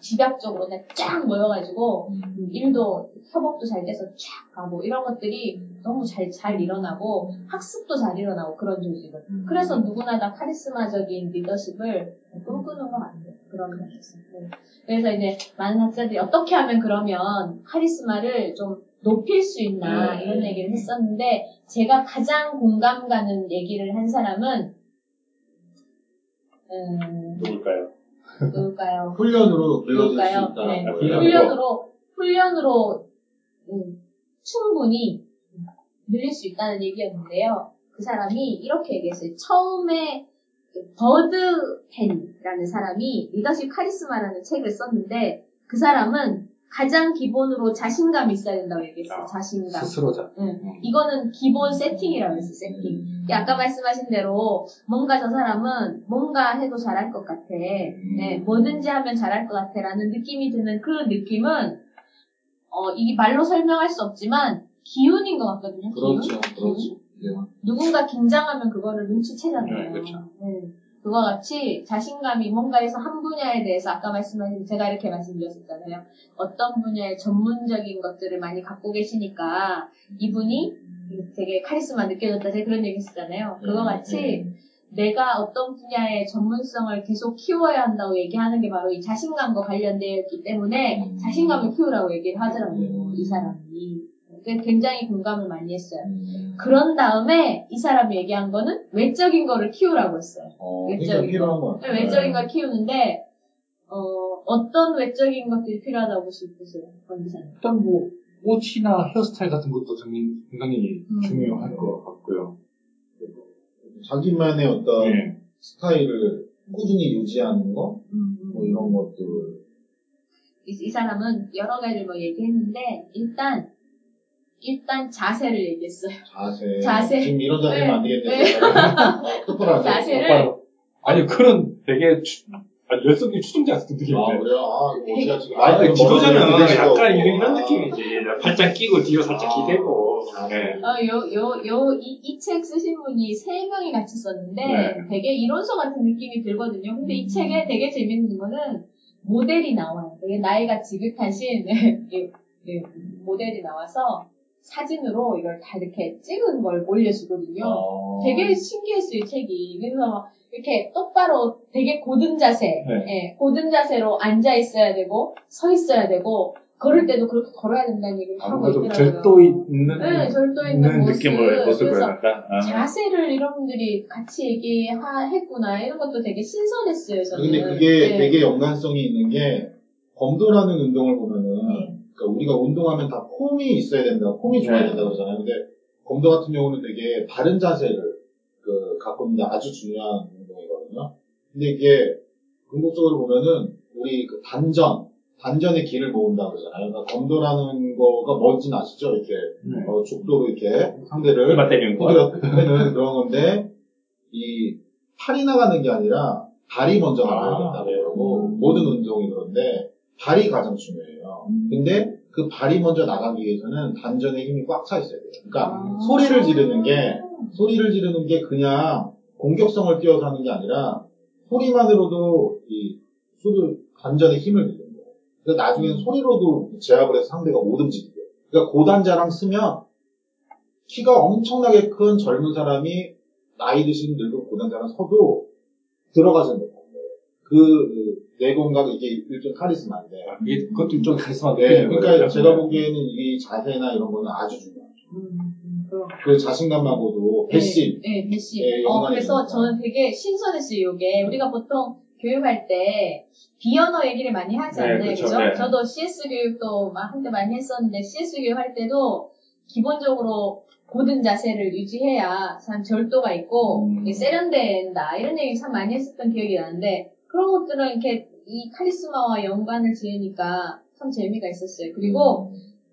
집약적으로 그냥 쫙 모여가지고, 일도, 협업도 잘 돼서 쫙 가고, 이런 것들이 너무 잘, 잘 일어나고, 학습도 잘 일어나고, 그런 조직은. 그래서 누구나 다 카리스마적인 리더십을 꿈꾸는 것 같아요. 그런 면에서. 네. 그래서 이제 많은 학자들이 어떻게 하면 그러면 카리스마를 좀 높일 수 있나, 네. 이런 얘기를 했었는데, 제가 가장 공감 가는 얘기를 한 사람은, 음, 누굴까요? 누굴까요? 훈련으로? 있다. 네. 훈련으로. 훈련으로, 훈련으로, 음, 충분히 늘릴 수 있다는 얘기였는데요. 그 사람이 이렇게 얘기했어요. 처음에 그 버드 헨이라는 사람이 리더십 카리스마라는 책을 썼는데 그 사람은 가장 기본으로 자신감이 있어야 된다고 얘기했어요. 아, 자신감. 스스로자. 응. 음. 이거는 기본 세팅이라고 했어요, 세팅. 아까 말씀하신 대로 뭔가 저 사람은 뭔가 해도 잘할 것 같아. 네, 뭐든지 하면 잘할 것 같아. 라는 느낌이 드는 그 느낌은, 어, 이게 말로 설명할 수 없지만, 기운인 것 같거든요. 기운. 그렇죠, 그렇죠. 네. 누군가 긴장하면 그거를 눈치채잖아요. 네, 그렇죠. 네. 그와 같이 자신감이 뭔가에서 한 분야에 대해서 아까 말씀하신 제가 이렇게 말씀드렸었잖아요. 어떤 분야의 전문적인 것들을 많이 갖고 계시니까 이분이 되게 카리스마 느껴졌다. 제가 그런 얘기 했었잖아요. 그와 같이 네. 내가 어떤 분야의 전문성을 계속 키워야 한다고 얘기하는 게 바로 이 자신감과 관련되어 있기 때문에 음. 자신감을 키우라고 얘기를 하더라고요. 이 사람이. 굉장히 공감을 많이 했어요. 음. 그런 다음에 이 사람이 얘기한 거는 외적인 거를 키우라고 했어요. 어, 외적인 그러니까 필요한 것 같아요. 외적인 걸 키우는데 어, 떤 외적인 것들이 필요하다고 보시세요, 권 기사님? 일단 뭐, 옷이나 헤어스타일 같은 것도 굉장히, 음. 중요할 것 같고요. 자기만의 어떤 네. 스타일을 꾸준히 유지하는 거? 뭐 이런 것들. 이, 이 사람은 여러 가지를 뭐 얘기했는데 일단 일단 자세를 얘기했어요. 자세. 자세. 지금 이런 자세면 네. 안 되겠네. 네. 똑바로. 자세를 똑바로. 아니, 그런 되게 주- 아주 열성적인 추종자 같은 아, 느낌인데. 그래요? 아, 이거 어디가 지금. 아, 마이크는 지도자는 데가 약간. 이런, 이런 아. 느낌이지. 팔짱 끼고 뒤로 살짝 아. 기대고. 아, 네. 어, 요, 요, 요, 이, 이 책 쓰신 분이 세 명이 같이 썼는데 네. 되게 이론서 같은 느낌이 들거든요. 근데 이 책에 되게 재밌는 거는 모델이 나와요. 되게 나이가 지긋하신 이- 이 모델이 나와서 사진으로 이걸 다 이렇게 찍은 걸 올려주거든요. 어. 되게 신기했어요, 이 책이. 그래서 이렇게 똑바로 되게 고든 자세, 네. 예, 고든 자세로 앉아 있어야 되고, 서 있어야 되고, 걸을 때도 그렇게 걸어야 된다는 얘기를 하고 있더라고요. 절도 있는, 네, 절도 있는 모습. 느낌을, 모습을 그래서 약간. 아. 자세를 이런 분들이 같이 얘기했구나. 이런 것도 되게 신선했어요, 저는. 근데 그게 네. 되게 연관성이 있는 게, 검도라는 운동을 보면은, 네. 그러니까 우리가 운동하면 다 폼이 있어야 된다, 폼이 좋아야 네. 된다 그러잖아요. 근데 검도 같은 경우는 되게 바른 자세를 그 갖고 있는데 아주 중요한 운동이거든요. 근데 이게 궁극적으로 보면은 우리 그 단전, 단전의 길을 모은다 그러잖아요. 그러니까 검도라는 거가 뭔지는 아시죠? 이렇게 네. 어, 죽도로 이렇게 상대를. 후드려는 그런 건데 이 팔이 나가는 게 아니라 발이 먼저 나가야겠다고 아, 네. 그러고 모든 운동이 그런데 발이 가장 중요해요. 근데 그 발이 먼저 나가기 위해서는 단전에 힘이 꽉 차 있어야 돼요. 그러니까 아. 소리를 지르는 게 소리를 지르는 게 그냥 공격성을 띄워서 하는 게 아니라 소리만으로도 이 수를 단전에 힘을 주는 거예요. 그래서 나중에는 소리로도 제압을 해서 상대가 못 움직이게. 그러니까 고단자랑 쓰면 키가 엄청나게 큰 젊은 사람이 나이 드신 늙은 고단자랑 서도 들어가지 거예요. 그 내공과 이게 일종 카리스마인데. 이게 그것도 좀 카리스마 네, 그러니까 거예요. 제가 보기에는 이 자세나 이런 거는 아주 중요하죠. 음, 음, 그럼. 그 자신감하고도 배신. 네, 네, 배신. 네, 어, 그래서. 저는 되게 신선했어요, 이게. 우리가 보통 교육할 때 비언어 얘기를 많이 하지 네, 않나요? 그렇죠. 그죠? 네. 저도 CS 교육도 막 한때 많이 했었는데 CS 교육 할 때도 기본적으로 고든 자세를 유지해야 참 절도가 있고 음. 세련된다 이런 얘기 참 많이 했었던 기억이 나는데 그런 것들은 이렇게 이 카리스마와 연관을 지으니까 참 재미가 있었어요. 그리고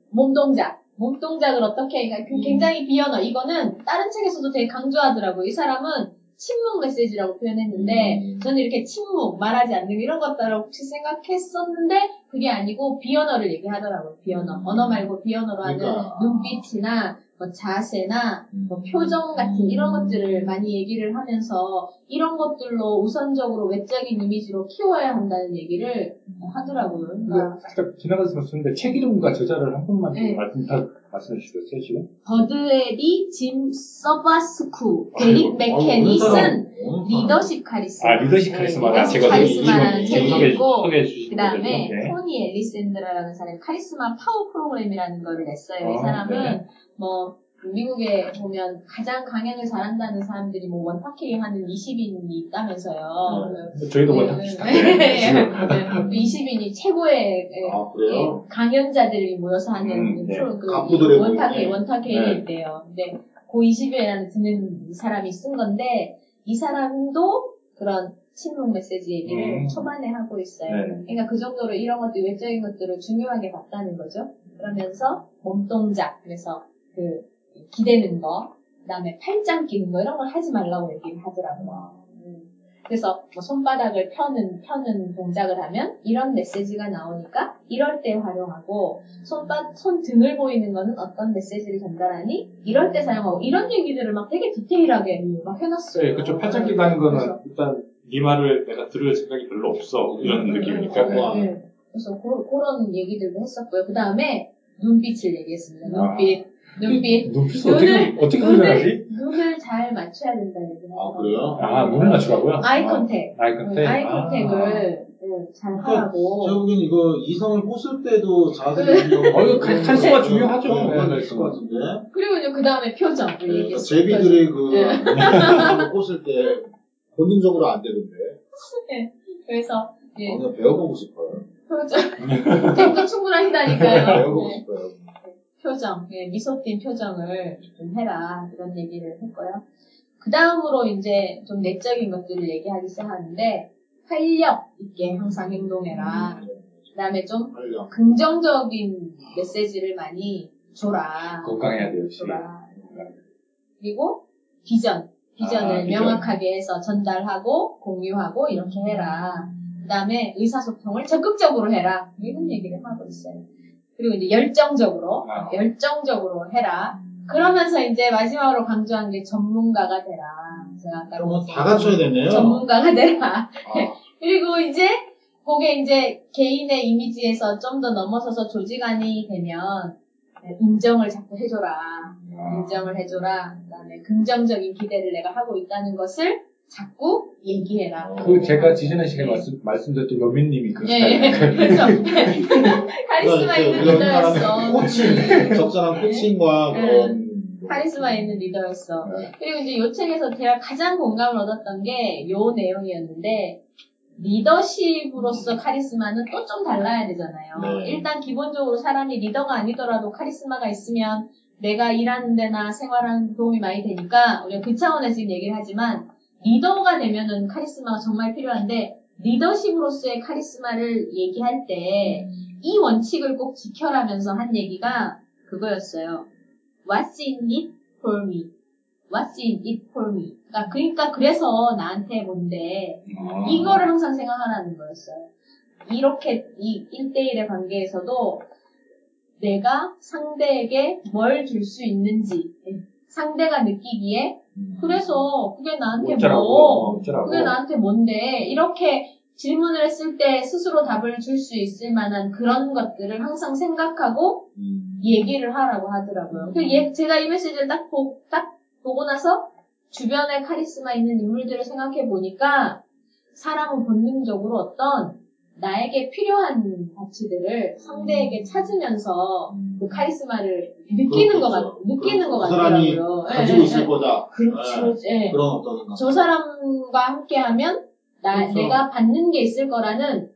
몸 동작. 몸 동작을 어떻게, 그러니까 그 굉장히 비언어. 이거는 다른 책에서도 되게 강조하더라고요. 이 사람은 침묵 메시지라고 표현했는데, 음. 저는 이렇게 침묵, 말하지 않는 이런 것들을 혹시 생각했었는데, 그게 아니고 비언어를 얘기하더라고요. 비언어. 언어 말고 비언어로 하는 그러니까. 눈빛이나 뭐 자세나 음. 뭐 표정 같은 이런 것들을 많이 얘기를 하면서 이런 것들로 우선적으로 외적인 이미지로 키워야 한다는 얘기를 하더라고요. 근데 그러니까 살짝 지나가서 말씀인데 책 이름과 저자를 한 번만 네. 말씀 다 말씀해 주시겠어요 지금? 버드 헤이니 짐 서바스쿠 데릭 맥켄이 쓴 리더십 카리스마. 아 리더십 네, 카리스마라 리더십 제가 카리스마라는 책이 있고 그 다음에. 네. 토니 알레산드라라는 사람이 카리스마 파워 프로그램이라는 거를 냈어요. 이 아, 사람은 네. 뭐 미국에 보면 가장 강연을 잘한다는 사람들이 뭐 원탁회의 하는 20인이 있다면서요. 네. 저희도 네, 원탁 네, 네, 지금 네. 20인이 최고의 예, 아, 그래요? 예, 강연자들이 모여서 하는 음, 네. 프로, 그 원탁회 모임이네. 원탁회의인데요. 근데 그 20일 안에 드는 사람이 쓴 건데 이 사람도 그런 친목 메시지 얘기를 음. 초반에 하고 있어요. 네. 그러니까 그 정도로 이런 것들 외적인 것들을 중요하게 봤다는 거죠. 그러면서 몸동작 그래서 그 기대는 거, 그 다음에 팔짱 끼는 거 이런 걸 하지 말라고 얘기를 하더라고요. 음. 그래서 뭐 손바닥을 펴는 펴는 동작을 하면 이런 메시지가 나오니까 이럴 때 활용하고 손바 손 등을 보이는 거는 어떤 메시지를 전달하니 이럴 때 사용하고 이런 얘기들을 막 되게 디테일하게 막 해놨어요. 네, 그쵸 팔짱 끼다는 거는 그래서 일단 네 말을 내가 들을 생각이 별로 없어 이런 음, 느낌이니까 음, 음, 음. 그래서 그, 그런 얘기들도 했었고요. 그 다음에 눈빛을 얘기했습니다. 눈빛, 눈빛. 눈빛을 눈을- 어떻게 어떻게 훈련하지? 눈을 잘 맞춰야 된다 얘기를 아. 그래요? 아 눈을 맞추라고요? eye 아, contact. eye contact. eye 아. contact을 음, 잘 그러니까 하라고. 제가 보기엔 이거 이성을 꼬실 때도 자세를 네. 어, 이거 카- 카리스마 중요하죠. 네, 네, 있을 것 같은데. 그리고 이제 그 다음에 표정. 네, 그러니까. 제비들이 그 네. 꼬실 때 본능적으로 안 되는데. 그래서 예, 아, 그냥 배워보고 싶어요. 표정. 지금도 충분하시다니까요. 배워보고 네. 싶어요. 표정, 예, 미소 띈 표정을 좀 해라 이런 얘기를 했고요. 그 다음으로 이제 좀 내적인 것들을 얘기하기 시작하는데 활력 있게 항상 행동해라. 그 다음에 좀 활력. 긍정적인 메시지를 많이 줘라. 건강해야 돼요, 역시. 줘라. 그리고 비전, 비전을 아, 비전. 명확하게 해서 전달하고 공유하고 이렇게 해라. 그 다음에 의사소통을 적극적으로 해라. 이런 얘기를 하고 있어요. 그리고 이제 열정적으로, 아. 열정적으로 해라. 그러면서 이제 마지막으로 강조한 게 전문가가 되라. 제가 아까 그러면 다 갖춰야 되네요. 전문가가 되라. 아, 그리고 이제 그게 이제 개인의 이미지에서 좀 더 넘어서서 조직 안이 되면 인정을 자꾸 해줘라. 인정을 해줘라. 그다음에 긍정적인 기대를 내가 하고 있다는 것을 자꾸 얘기해라. 그 제가 지지난 시간에 말씀, 말씀드렸던 요민님이 그 예, 스타일. 그렇죠. 카리스마 있는 리더였어. 코칭, 적절한 코칭과 네. 그런 카리스마 있는 리더였어. 네. 그리고 이제 요 책에서 제가 가장 공감을 얻었던 게 요 내용이었는데 리더십으로서 카리스마는 또 좀 달라야 되잖아요. 네. 일단 기본적으로 사람이 리더가 아니더라도 카리스마가 있으면 내가 일하는 데나 생활하는 데 도움이 많이 되니까 우리가 그 차원에서 지금 얘기를 하지만 리더가 되면은 카리스마가 정말 필요한데 리더십으로서의 카리스마를 얘기할 때 이 원칙을 꼭 지켜라면서 한 얘기가 그거였어요. What's in it for me? What's in it for me? 그러니까, 그러니까 그래서 나한테 뭔데 아. 이거를 항상 생각하라는 거였어요. 이렇게 이 1대1의 관계에서도 내가 상대에게 뭘 줄 수 있는지 예, 상대가 느끼기에 그래서 그게 나한테 어쩌라고, 뭐 어쩌라고. 그게 나한테 뭔데 이렇게 질문을 했을 때 스스로 답을 줄 수 있을 만한 그런 것들을 항상 생각하고 음. 얘기를 하라고 하더라고요. 그 예- 제가 이 메시지를 딱, 보, 딱 보고 나서 주변에 카리스마 있는 인물들을 생각해 보니까 사람은 본능적으로 어떤 나에게 필요한 가치들을 상대에게 찾으면서 그 카리스마를 느끼는 것 같, 그렇겠죠. 느끼는 것그 사람이 같더라고요. 가지고 예, 있을 예. 거다. 그렇죠. 네. 예. 그런 어떤 저 사람과 함께하면 나 그렇죠. 내가 받는 게 있을 거라는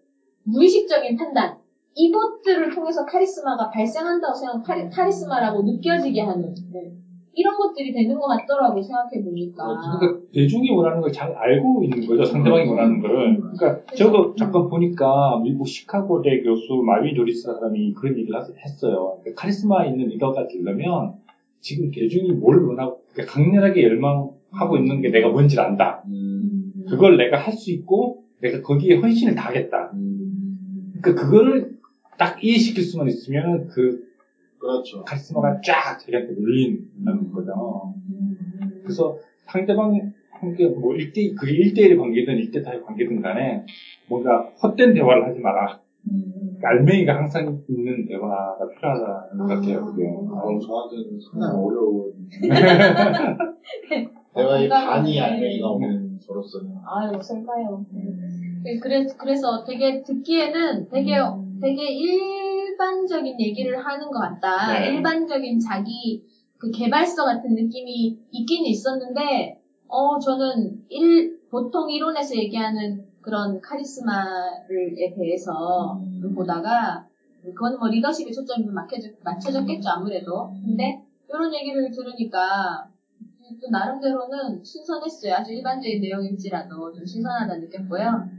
무의식적인 판단 이것들을 통해서 카리스마가 발생한다고 생각 카리, 카리스마라고 느껴지게 하는 네. 이런 것들이 되는 것 같더라고 생각해 보니까 그러니까 대중이 원하는 걸 잘 알고 있는 거죠. 상대방이 음. 원하는 거를. 그러니까 그래서, 저도 음. 잠깐 보니까 미국 시카고대 교수 마윈 조리스 사람이 그런 얘기를 하- 했어요. 그러니까 카리스마 있는 리더가 되려면 지금 대중이 뭘 원하고 그러니까 강렬하게 열망하고 있는 게 내가 뭔지를 안다. 음. 그걸 내가 할 수 있고 내가 거기에 헌신을 다하겠다. 음. 그러니까 그거를 딱 이해시킬 수만 있으면 그 그렇죠. 카리스마가 쫙 자기한테 몰린다는 거죠. 음. 그래서 상대방 함께 뭐 1대, 그게 1대1의 관계든 1대4의 관계든 간에 뭔가 헛된 대화를 하지 마라. 음. 알맹이가 항상 있는 대화가 필요하다는 것 같아요, 그게. 아, 저한테는 상당히 음. 어려운 대화의 공감이 반이 되네. 알맹이가 없는 저로서는 아유 슬퍼요 그- 그래, 그래서 되게 듣기에는 되게, 되게 일 반적인 얘기를 하는 것 같다. 네. 일반적인 자기 그 개발서 같은 느낌이 있긴 있었는데, 어, 저는 일, 보통 이론에서 얘기하는 그런 카리스마에 대해서 음. 보다가, 그건 뭐 리더십에 초점이 좀 맞춰졌, 맞춰졌겠죠, 아무래도. 근데, 이런 얘기를 들으니까, 또 나름대로는 신선했어요. 아주 일반적인 내용일지라도 좀 신선하다 느꼈고요.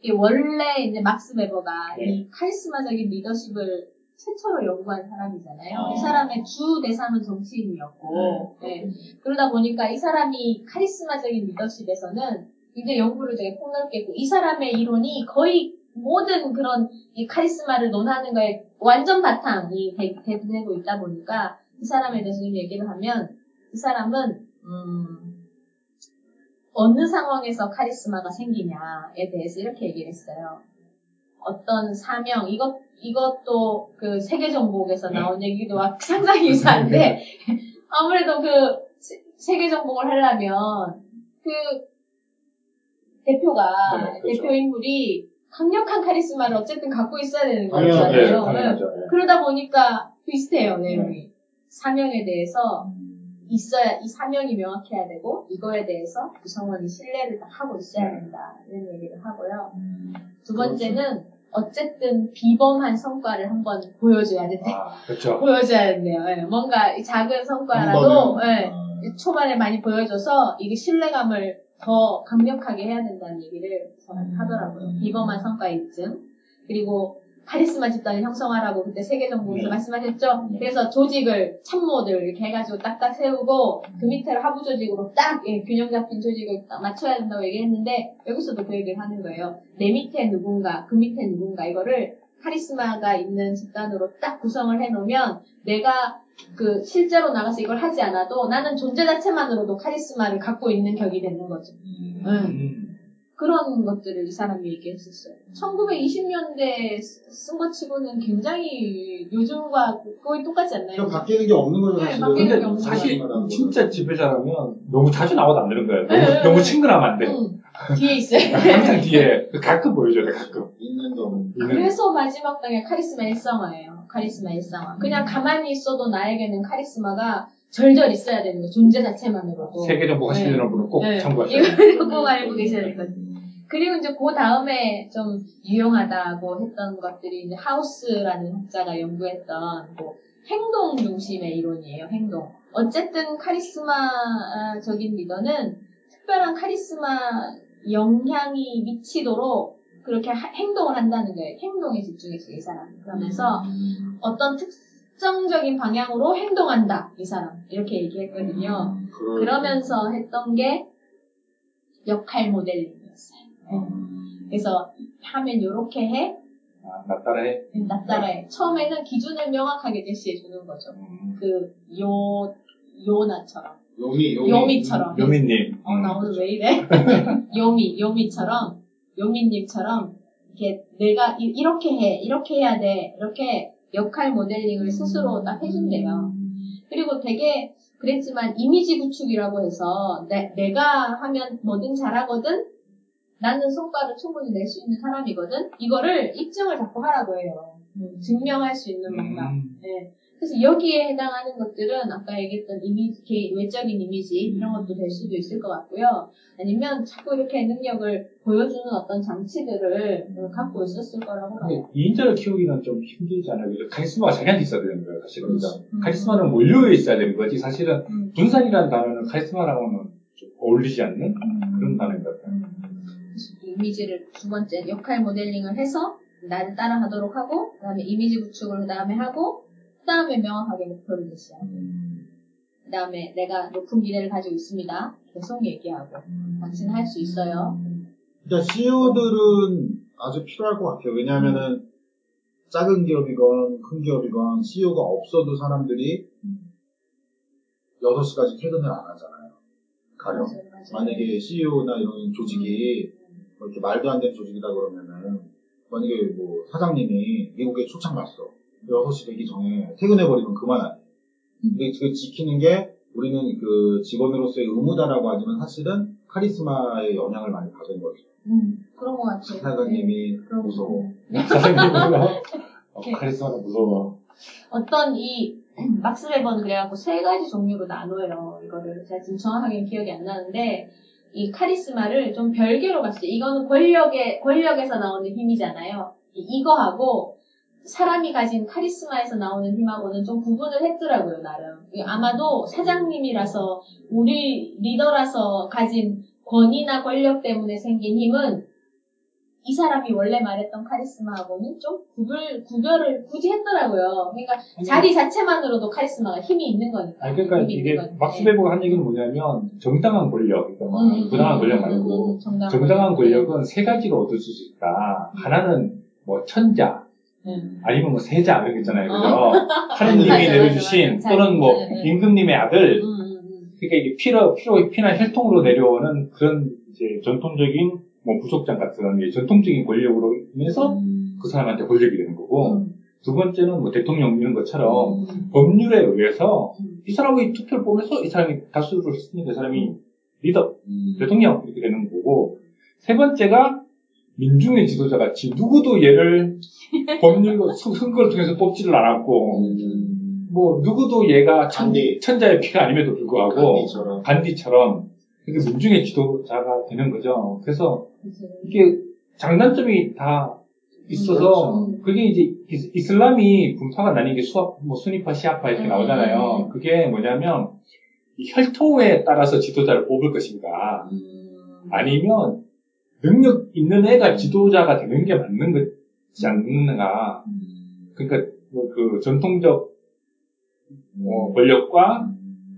이게 원래 이제 막스 베버가 네. 이 카리스마적인 리더십을 최초로 연구한 사람이잖아요. 아. 이 사람의 주 대상은 정치인이었고, 네. 그러다 보니까 이 사람이 카리스마적인 리더십에서는 굉장히 연구를 되게 폭넓게 했고, 이 사람의 이론이 거의 모든 그런 이 카리스마를 논하는 거에 완전 바탕이 되, 되고 있다 보니까 이 사람에 대해서 좀 얘기를 하면 이 사람은 음, 어느 상황에서 카리스마가 생기냐에 대해서 이렇게 얘기를 했어요. 어떤 사명, 이것, 이것도 그 세계정복에서 나온 얘기도 막 상당히 유사한데, 아무래도 그 세- 세계정복을 하려면 그 대표가, 네, 그렇죠. 대표 인물이 강력한 카리스마를 어쨌든 갖고 있어야 되는. 네, 거잖아요. 당연하죠. 네. 그러다 보니까 비슷해요, 내용이. 사명에 대해서 있어야, 이 사명이 명확해야 되고, 이거에 대해서 구성원이 신뢰를 딱 하고 있어야 된다. 이런 얘기를 하고요. 두 번째는, 어쨌든 비범한 성과를 한번 보여줘야 된다. 아, 그렇죠. 보여줘야 된대요. 예, 뭔가 이 작은 한 성과라도, 아. 초반에 많이 보여줘서, 이게 신뢰감을 더 강력하게 해야 된다는 얘기를 하더라고요. 비범한 성과 입증. 그리고 카리스마 집단을 형성하라고 그때 세계 정부에서 네. 말씀하셨죠? 네. 그래서 조직을 참모들 이렇게 해가지고 딱딱 세우고 그 밑에를 하부 조직으로 딱 예, 균형 잡힌 조직을 딱 맞춰야 된다고 얘기했는데 여기서도 그 얘기를 하는 거예요. 내 밑에 누군가, 그 밑에 누군가 이거를 카리스마가 있는 집단으로 딱 구성을 해놓으면 내가 그 실제로 나가서 이걸 하지 않아도 나는 존재 자체만으로도 카리스마를 갖고 있는 격이 되는 거죠. 응. 음. 그런 것들을 이 사람이 얘기했었어요. 1920년대 쓴 것 치고는 굉장히 요즘과 거의 똑같지 않나요? 그러니까 바뀌는 게 없는 거죠, 네, 사실은. 바뀌는 게 근데 없는 사실. 진짜 지배자라면 너무 자주 나와도 안 되는 거예요. 너무, 네, 네, 너무 네. 친근하면 안 돼. 응, 뒤에 있어요. 항상 뒤에 가끔 보여줘야 돼, 가끔. 있는. 그래서 마지막 땅의 카리스마 일상화예요. 카리스마 일상화. 그냥 가만히 있어도 나에게는 카리스마가 절절 있어야 되는 거예요. 존재 자체만으로도. 세계 정보 하시려는 네. 분은 꼭 네. 참고하셔야 돼요. 이걸 꼭 알고 계셔야 될 것 같아요. 그리고 이제 그 다음에 좀 유용하다고 했던 것들이 이제 하우스라는 학자가 연구했던 뭐 행동 중심의 이론이에요. 행동. 어쨌든 카리스마적인 리더는 특별한 카리스마 영향이 미치도록 그렇게 하- 행동을 한다는 거예요. 행동에 집중했어요, 이 사람. 그러면서 어떤 특정적인 방향으로 행동한다, 이 사람. 이렇게 얘기했거든요. 그럴- 그러면서 했던 게 역할 모델링이었어요. 그래서 하면 요렇게 해, 아, 나 따라해. 나 따라해. 처음에는 기준을 명확하게 제시해 주는 거죠. 음. 그 요, 요나처럼. 요미, 요미. 요미처럼. 요민님. 어, 나 오늘 왜 이래? 요미, 요미처럼, 요미님처럼, 이렇게 내가 이, 렇게 해, 이렇게 해야 돼, 이렇게 역할 모델링을 스스로 딱 해준대요. 그리고 되게 그랬지만 이미지 구축이라고 해서 내, 내가 하면 뭐든 잘하거든? 나는 성과를 충분히 낼 수 있는 사람이거든? 이거를 입증을 자꾸 하라고 해요. 증명할 수 있는 뭔가. 음. 네. 그래서 여기에 해당하는 것들은 아까 얘기했던 이미지, 개- 외적인 이미지 이런 것도 될 수도 있을 것 같고요. 아니면 자꾸 이렇게 능력을 보여주는 어떤 장치들을 어, 갖고 있었을 거라고 봐요. 이인자를 키우기는 좀 힘들지 않아요? 카리스마가 자기한테 있어야 되는 거예요, 사실은. 그죠? 음. 카리스마는 몰려에 있어야 되는 거지. 사실은 음. 분산이라는 단어는 카리스마랑은 좀 어울리지 않는 그런 단어인 것 같아요. 이미지를 두 번째 역할 모델링을 해서 나를 따라 하도록 하고 그다음에 이미지 구축을 그다음에 하고 그다음에 명확하게 목표를 제시하고 그다음에 내가 높은 미래를 가지고 있습니다. 계속 얘기하고 당신은 할수 있어요. 그러니까 CEO들은 아주 필요할 것 같아요. 왜냐하면은 작은 기업이건 큰 기업이건 CEO가 없어도 사람들이 6시까지 퇴근을 안 하잖아요. 가령. 맞아요, 맞아요. 만약에 CEO나 이런 조직이 뭐 이렇게 말도 안 되는 조직이다 그러면은 만약에 뭐 사장님이 미국에 출장 갔어. 6시 되기 전에 퇴근해버리면 그만 아니에요. 근데 그 지키는 게 우리는 그 직원으로서의 의무다라고 하지만 사실은 카리스마의 영향을 많이 받은 거죠. 음, 그런 것 같아요. 사장님이 네, 무서워. 사장님으로 어, 네. 카리스마는 무서워. 어떤 이 막스 베버는 그래갖고 세 가지 종류로 나눠요. 이거를 제가 지금 정확하게 기억이 안 나는데 이 카리스마를 좀 별개로 봤어요. 이거는 권력의 권력에서 나오는 힘이잖아요. 이- 이거하고 사람이 가진 카리스마에서 나오는 힘하고는 좀 구분을 했더라고요, 나름. 이게 아마도 사장님이라서 우리 리더라서 가진 권위나 권력 때문에 생긴 힘은 이 사람이 원래 말했던 카리스마하고는 좀 구별, 구별을 굳이 했더라고요. 그러니까 자리 자체만으로도 카리스마가 힘이 있는 거니까. 아니, 그러니까 이게. 막스베버가 한 얘기는 뭐냐면 정당한 권력, 그러니까 뭐 음, 부당한 음, 권력 음, 말고 음, 정당한, 정당한 권력. 권력 은 세 가지로 얻을 수 있다. 하나는 뭐 천자, 음. 아니면 뭐 세자 이런 게 있잖아요, 그죠? 어. 하느님이 맞아, 맞아, 내려주신 맞아. 또는 뭐 네, 네. 임금님의 아들, 음, 음, 음. 그러니까 이게 피로 피로 피나 혈통으로 내려오는 그런 이제 전통적인 뭐 부속장 같은 이 전통적인 권력으로 인해서 음. 그 사람한테 권력이 되는 거고 음. 두 번째는 뭐 대통령 이런 것처럼 음. 법률에 의해서 음. 이 사람의 투표를 보면서 이 사람이 다수를 했으니까 이 사람이 리더 대통령 이렇게 되는 거고 세 번째가 민중의 지도자 같이 누구도 얘를 법률로 선- 선거를 통해서 뽑지를 않았고 음. 뭐 누구도 얘가 천. 천자의 피가 아님에도 불구하고 간디처럼. 간디처럼 이렇게 민중의 지도자가 되는 거죠. 그래서 그치. 이게 장단점이 다 있어서 음. 그게 이제 이슬람이 분파가 나뉘는 게 수학, 뭐 수니파, 시아파 이렇게 음. 나오잖아요. 그게 뭐냐면 이 혈통에 따라서 지도자를 뽑을 것인가 음. 아니면 능력 있는 애가 지도자가 되는 게 맞는 것 않는가. 음. 그러니까 뭐 그 전통적 음. 뭐 권력과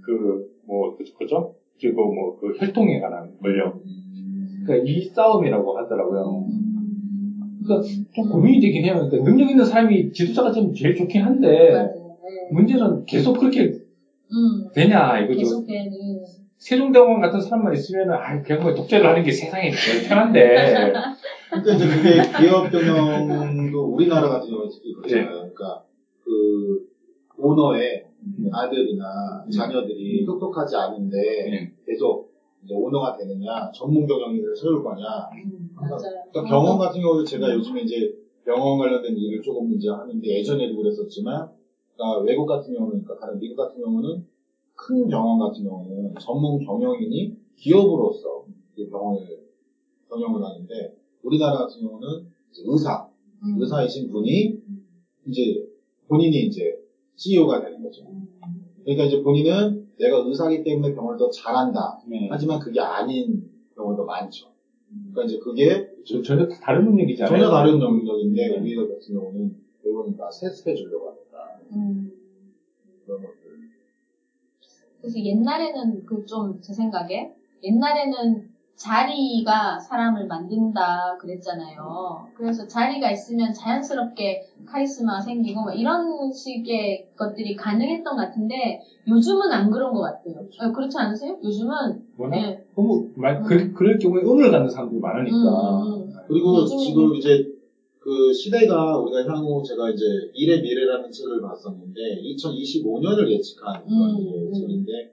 그 뭐 그죠? 그리고 뭐 그 혈통에 관한 권력. 음. 그러니까 이 싸움이라고 하더라고요. 음. 그러니까 좀 고민이 되긴 해요. 그러니까 능력 있는 사람이 지도자가 좀 제일 좋긴 한데 맞아요. 네. 문제는 계속 그렇게 음. 되냐 이거죠. 계속 되는 세종대왕 같은 사람만 있으면은 아 그냥 뭐 독재를 하는 게 세상에 제일 편한데 그러니까 이제 그게 기업 경영도 우리나라 같은 경우는 특히 그렇잖아요. 예. 그러니까 그 오너의 음. 아들이나 자녀들이 똑똑하지 않은데 예. 계속 이제 오너가 되느냐, 전문 경영인을 세울 거냐. 음, 맞아요. 그러니까 병원 같은 경우도 제가 요즘에 이제 병원 관련된 일을 조금 이제 하는데 예전에도 그랬었지만, 그러니까 외국 같은 경우는, 그러니까 다른 미국 같은 경우는 큰 병원 같은 경우는 전문 경영인이 기업으로서 그 병원을 경영을 하는데, 우리나라 같은 경우는 의사, 음. 의사이신 분이 이제 본인이 이제 CEO가 되는 거죠. 음. 그러니까 이제 본인은 내가 의사기 때문에 병원을 더 잘한다. 네. 하지만 그게 아닌 경우도 많죠. 그러니까 이제 그게 저- 전혀 다른 능력이잖아요. 전혀 다른 영역인데 네. 우리가 같은 경우는 대부분 다 세습해 주려고 하니까 음. 그런 것들. 그래서 옛날에는 그 좀 제 생각에 옛날에는 자리가 사람을 만든다 그랬잖아요. 그래서 자리가 있으면 자연스럽게 카리스마 생기고 막 이런 식의 것들이 가능했던 것 같은데 요즘은 안 그런 것 같아요. 어, 그렇지 않으세요? 요즘은 워낙 네. 너무 말, 음. 그, 그럴 경우에 음을 갖는 사람들이 많으니까. 음, 음. 그리고 요즘에는- 지금 이제 그 시대가 우리가 향후 제가 이제 일의 미래라는 책을 봤었는데 2025년을 예측한 그런 음, 음. 책인데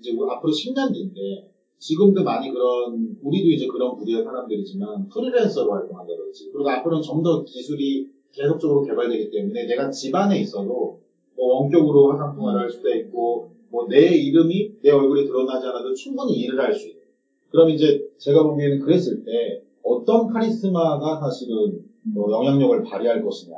이제 앞으로 10년 뒤인데 지금도 많이 그런 우리도 이제 그런 부류의 사람들이지만 프리랜서로 활동한다 그러지. 그리고 앞으로는 좀 더 기술이 계속적으로 개발되기 때문에 내가 집안에 있어도 뭐 원격으로 화상 통화를 할 수도 있고 뭐 내 이름이 내 얼굴이 드러나지 않아도 충분히 일을 할 수 있는. 그럼 이제 제가 보기에는 그랬을 때 어떤 카리스마가 사실은 뭐 영향력을 발휘할 것이냐.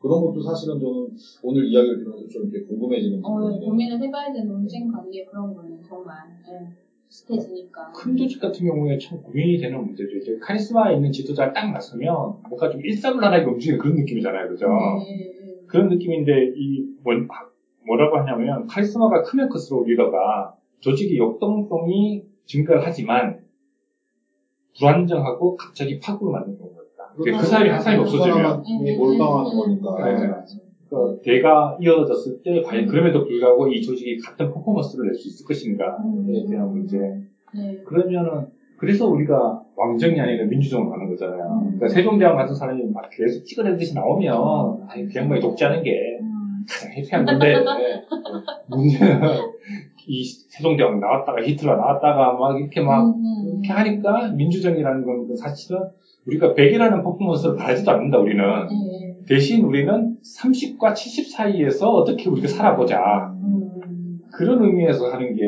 그런 것도 사실은 저는 오늘 이야기를 들으면서 좀 이렇게 궁금해지는 어, 부분이에요. 고민을 해봐야 되는 논쟁 관계 그런 거는 정말 예, 비슷해지니까. 큰 조직 같은 경우에 참 고민이 되는 문제죠. 이제 카리스마 있는 지도자가 딱 나서면 뭔가 좀 일사불란하게 움직이는 그런 느낌이잖아요. 그죠? 예, 예, 예. 그런 느낌인데, 이, 뭐, 뭐라고 하냐면, 카리스마가 크면 클수록 리더가 조직의 역동성이 증가를 하지만, 불안정하고 갑자기 파국을 맞는 경우가 있다. 그. 사람이 한 사람이. 없어지면, 몰빵하는 예, 거니까. 네. 그 대가 이어졌을 때, 과연 그럼에도 불구하고 이 조직이 같은 퍼포먼스를 낼 수 있을 것인가에 대한 문제. 네. 그러면은 그래서 우리가 왕정이 아니라 민주정으로 가는 거잖아요. 그러니까 세종대왕 같은 사람이 막 계속 찍어내듯이 나오면 아니 그 양반이 독재하는 게 음, 가장 해피한 건데 문제는 이 세종대왕 나왔다가 히틀러 나왔다가 막 이렇게 막 음, 음. 이렇게 하니까 민주정이라는 건 사실은 우리가 100이라는 퍼포먼스를 바라지도 않는다 우리는 예, 예. 대신 우리는 30과 70 사이에서 어떻게 우리가 살아보자 음, 그런 의미에서 하는 게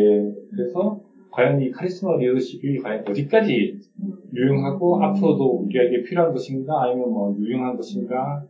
그래서 과연 이 카리스마 리더십이 과연 어디까지 음. 유용하고 앞으로도 우리에게 필요한 것인가 아니면 뭐 유용한 것인가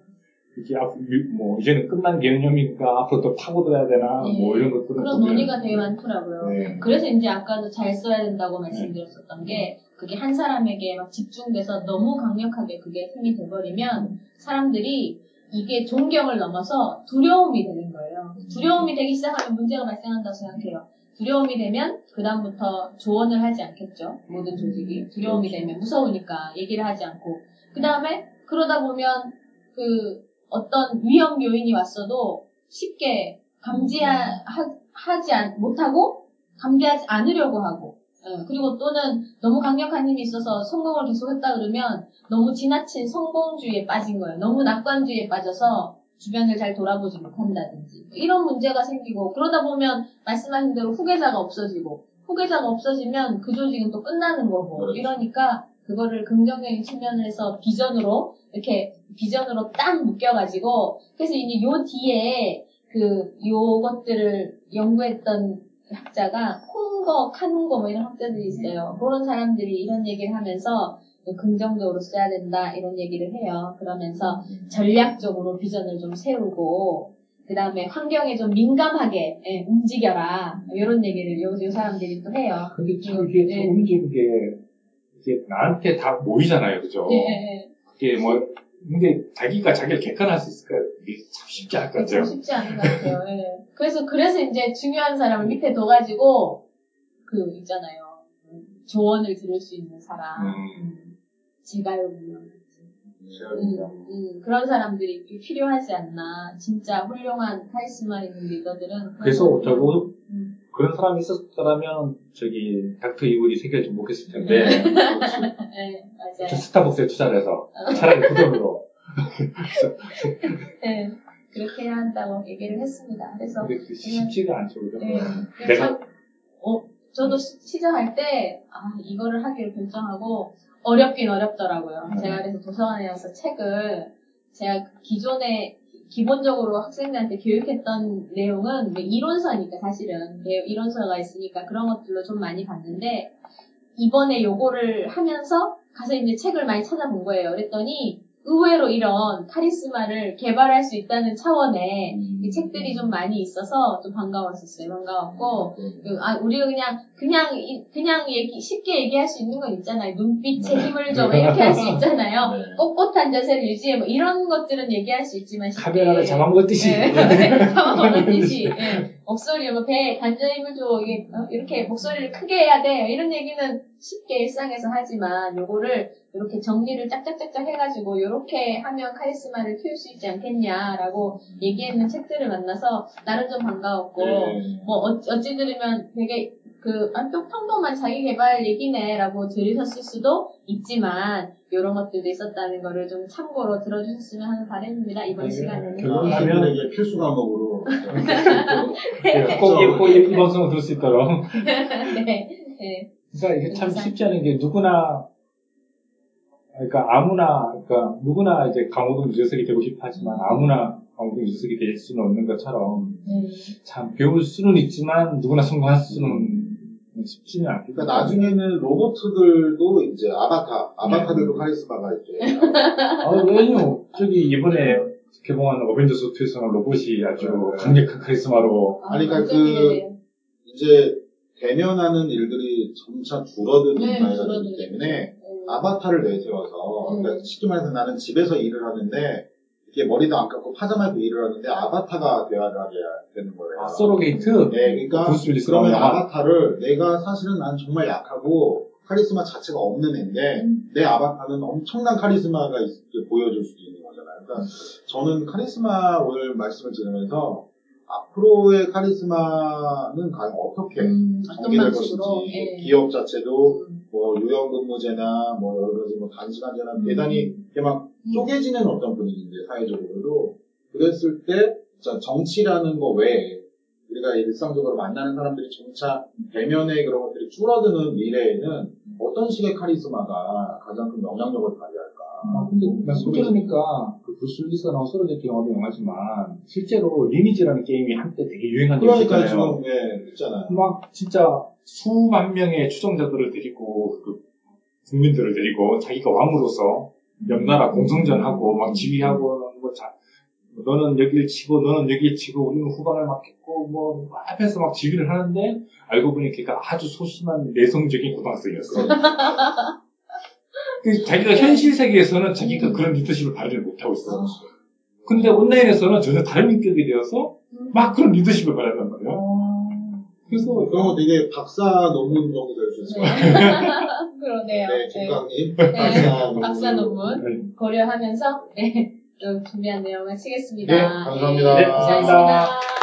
이게 앞, 뭐 이제는 끝난 개념이니까 앞으로 더 파고들어야 되나 네. 뭐 이런 것들은 그런 논의가 되게 많더라고요. 네. 그래서 이제 아까도 잘 써야 된다고 말씀드렸었던 게 그게 한 사람에게 막 집중돼서 너무 강력하게 그게 힘이 돼버리면 사람들이 이게 존경을 넘어서 두려움이 되는 거예요. 두려움이 되기 시작하면 문제가 발생한다고 생각해요. 두려움이 되면 그다음부터 조언을 하지 않겠죠. 모든 조직이 두려움이 되면 무서우니까 얘기를 하지 않고 그 다음에 그러다 보면 그 어떤 위험 요인이 왔어도 쉽게 감지하지 못하고 감지하지 않으려고 하고 예, 그리고 또는 너무 강력한 힘이 있어서 성공을 계속했다 그러면 너무 지나친 성공주의에 빠진 거예요. 너무 낙관주의에 빠져서 주변을 잘 돌아보지 못한다든지 이런 문제가 생기고 그러다 보면 말씀하신 대로 후계자가 없어지고 후계자가 없어지면 그 조직은 또 끝나는 거고 그렇죠. 이러니까 그거를 긍정적인 측면에서 비전으로 이렇게 비전으로 딱 묶여가지고 그래서 이제 요 뒤에 그 요것들을 연구했던 학자가 콩거, 칸거 뭐 이런 학자들이 있어요. 그런 사람들이 이런 얘기를 하면서 긍정적으로 써야 된다 이런 얘기를 해요. 그러면서 전략적으로 비전을 좀 세우고 그 다음에 환경에 좀 민감하게 예, 움직여라 이런 얘기를 요, 요 사람들이 또 해요. 근데 참 이게 네. 조금씩 이게 이게 나한테 다 모이잖아요 그죠 예, 예, 그게 뭐 근데 자기가 자기를 객관할 수 있을까요? 이게 참 쉽지 않을 것 같아요. 참 쉽지 않은 것 같아요. 예. 그래서 그래서 이제 중요한 사람을 밑에 둬가지고 그 있잖아요. 음, 조언을 들을 수 있는 사람. 음. 음, 제가요 물론. 음, 음, 그런 사람들이 필요하지 않나. 진짜 훌륭한 카리스마 있는 리더들은. 그래서 저도 음. 그런 사람이 있었더라면 저기 닥터 이블이 세계를 좀 먹겠을 텐데 네, 맞아요. 저 스타벅스에 투자를 해서 차라리 그 돈으로 네, 그렇게 해야 한다고 얘기를 했습니다. 그래서 그 쉽지가 않죠 그죠? 네. 내가 참, 어, 저도 시, 시작할 때, 아, 이거를 하기로 결정하고, 어렵긴 어렵더라고요. 네. 제가 그래서 도서관에 가서 책을, 제가 기존에, 기본적으로 학생들한테 교육했던 내용은 뭐 이론서니까 사실은, 내- 이론서가 있으니까 그런 것들로 좀 많이 봤는데, 이번에 요거를 하면서 가서 이제 책을 많이 찾아본 거예요. 그랬더니, 의외로 이런 카리스마를 개발할 수 있다는 차원의 이 책들이 좀 많이 있어서 좀 반가웠었어요. 반가웠고, 그, 아, 우리가 그냥, 그냥, 이- 그냥 얘기, 쉽게 얘기할 수 있는 건 있잖아요. 눈빛에 힘을 줘. 막 이렇게 할 수 있잖아요. 네. 꼿꼿한 자세를 유지해. 뭐 이런 것들은 얘기할 수 있지만 쉽게. 카메라를 잡아먹었듯이 네. 잡아먹었듯이. 예. 목소리, 뭐 배에 관절 힘을 줘. 이게, 어, 이렇게 목소리를 크게 해야 돼. 이런 얘기는 쉽게 일상에서 하지만 요거를 이렇게 정리를 짝짝짝짝 해가지고 요렇게 하면 카리스마를 키울 수 있지 않겠냐라고 얘기했는 책들을 만나서 나름 좀 반가웠고 네. 뭐 어찌, 어찌 들으면 되게 그, 아, 또 평범한 자기 개발 얘기네라고 들으셨을 수도 있지만, 요런 것들도 있었다는 거를 좀 참고로 들어주셨으면 하는 바람입니다, 이번 네. 시간에는. 결국은 학생들에게 필수 과목으로 예, 꼭, 이- 꼭 이, 이 방송을 들을 수 있도록 네, 네. 그러니까 이게 참. 쉽지 않은 게 누구나 그러니까 아무나 그러니까 누구나 이제 강호동 유재석이 되고 싶어 하지만 아무나 강호동 유재석이 될 수는 없는 것처럼 네. 참 배울 수는 있지만 누구나 성공할 수는 쉽지는 않겠죠. 그러니까 나중에는 로봇들도 이제 아바타, 아바타들도 카리스마가 이제 아, 왜요? 저기 이번에 개봉한 어벤져스 2에서는 로봇이 아주 네. 강력한 카리스마로 아, 아니, 그러니까 그- 기대돼요. 이제 대면하는 일들이 점차 줄어드는 네, 나이가 되기 때문에 네. 아바타를 내세워서 음. 그러니까 쉽게 말해서 나는 집에서 일을 하는데 이렇게 머리도 안 감고 파자마 입고 일을 하는데 아바타가 대화를 하게 되는 거예요. 아, 소로게이트 네, 그러니까 그러면. 아바타를 내가 사실은 나는 정말 약하고 카리스마 자체가 없는 애인데 음. 내 아바타는 엄청난 카리스마가 있- 보여줄 수도 있는 거잖아요. 그러니까 저는 카리스마 오늘 말씀을 들으면서 앞으로의 카리스마는 과연 어떻게 음, 전개될. 것인지 예. 기업 자체도 음. 뭐 유연근무제나 뭐 여러 가지 뭐 단시간제나 음. 대단히 이렇게 막 쪼개지는 어떤 분위기인데 사회적으로도 그랬을 때 자, 정치라는 거 외에 우리가 일상적으로 만나는 사람들이 점차 대면의 그런 것들이 줄어드는 미래에는 어떤 식의 카리스마가 가장 큰 영향력을 발휘할까? 아, 근데 말씀 들으니까 그 나온 소로게이트 영화도 영화지만 실제로 리니지라는 게임이 한때 되게 유행한 그러니까. 지금 예, 있잖아요. 막 진짜 수만 명의 추종자들을 데리고 그 국민들을 데리고 자기가 왕으로서 명나라 공성전하고 막 지휘하고 뭐 자, 너는 여길 치고 너는 여길 치고 우리는 후방을 맡겠고 뭐 앞에서 막 지휘를 하는데 알고 보니 걔가 아주 소심한 내성적인 고등학생이었어. 그 자기가 현실 세계에서는 자기가 그런 리더십을 발휘를 못하고 있어. 근데 온라인에서는 전혀 다른 인격이 되어서 막 그런 리더십을 발휘한단 말이야. 어, 그래서 그런 거 되게 박사 논문 정도 될 수 있을 것 네. 같아요. 그러네요. 네, 네. 김강님 네. 박사 논문. 박사 논문 고려하면서 네, 또 준비한 내용을 치겠습니다. 네, 감사합니다. 네, 감사합니다. 수고하셨습니다.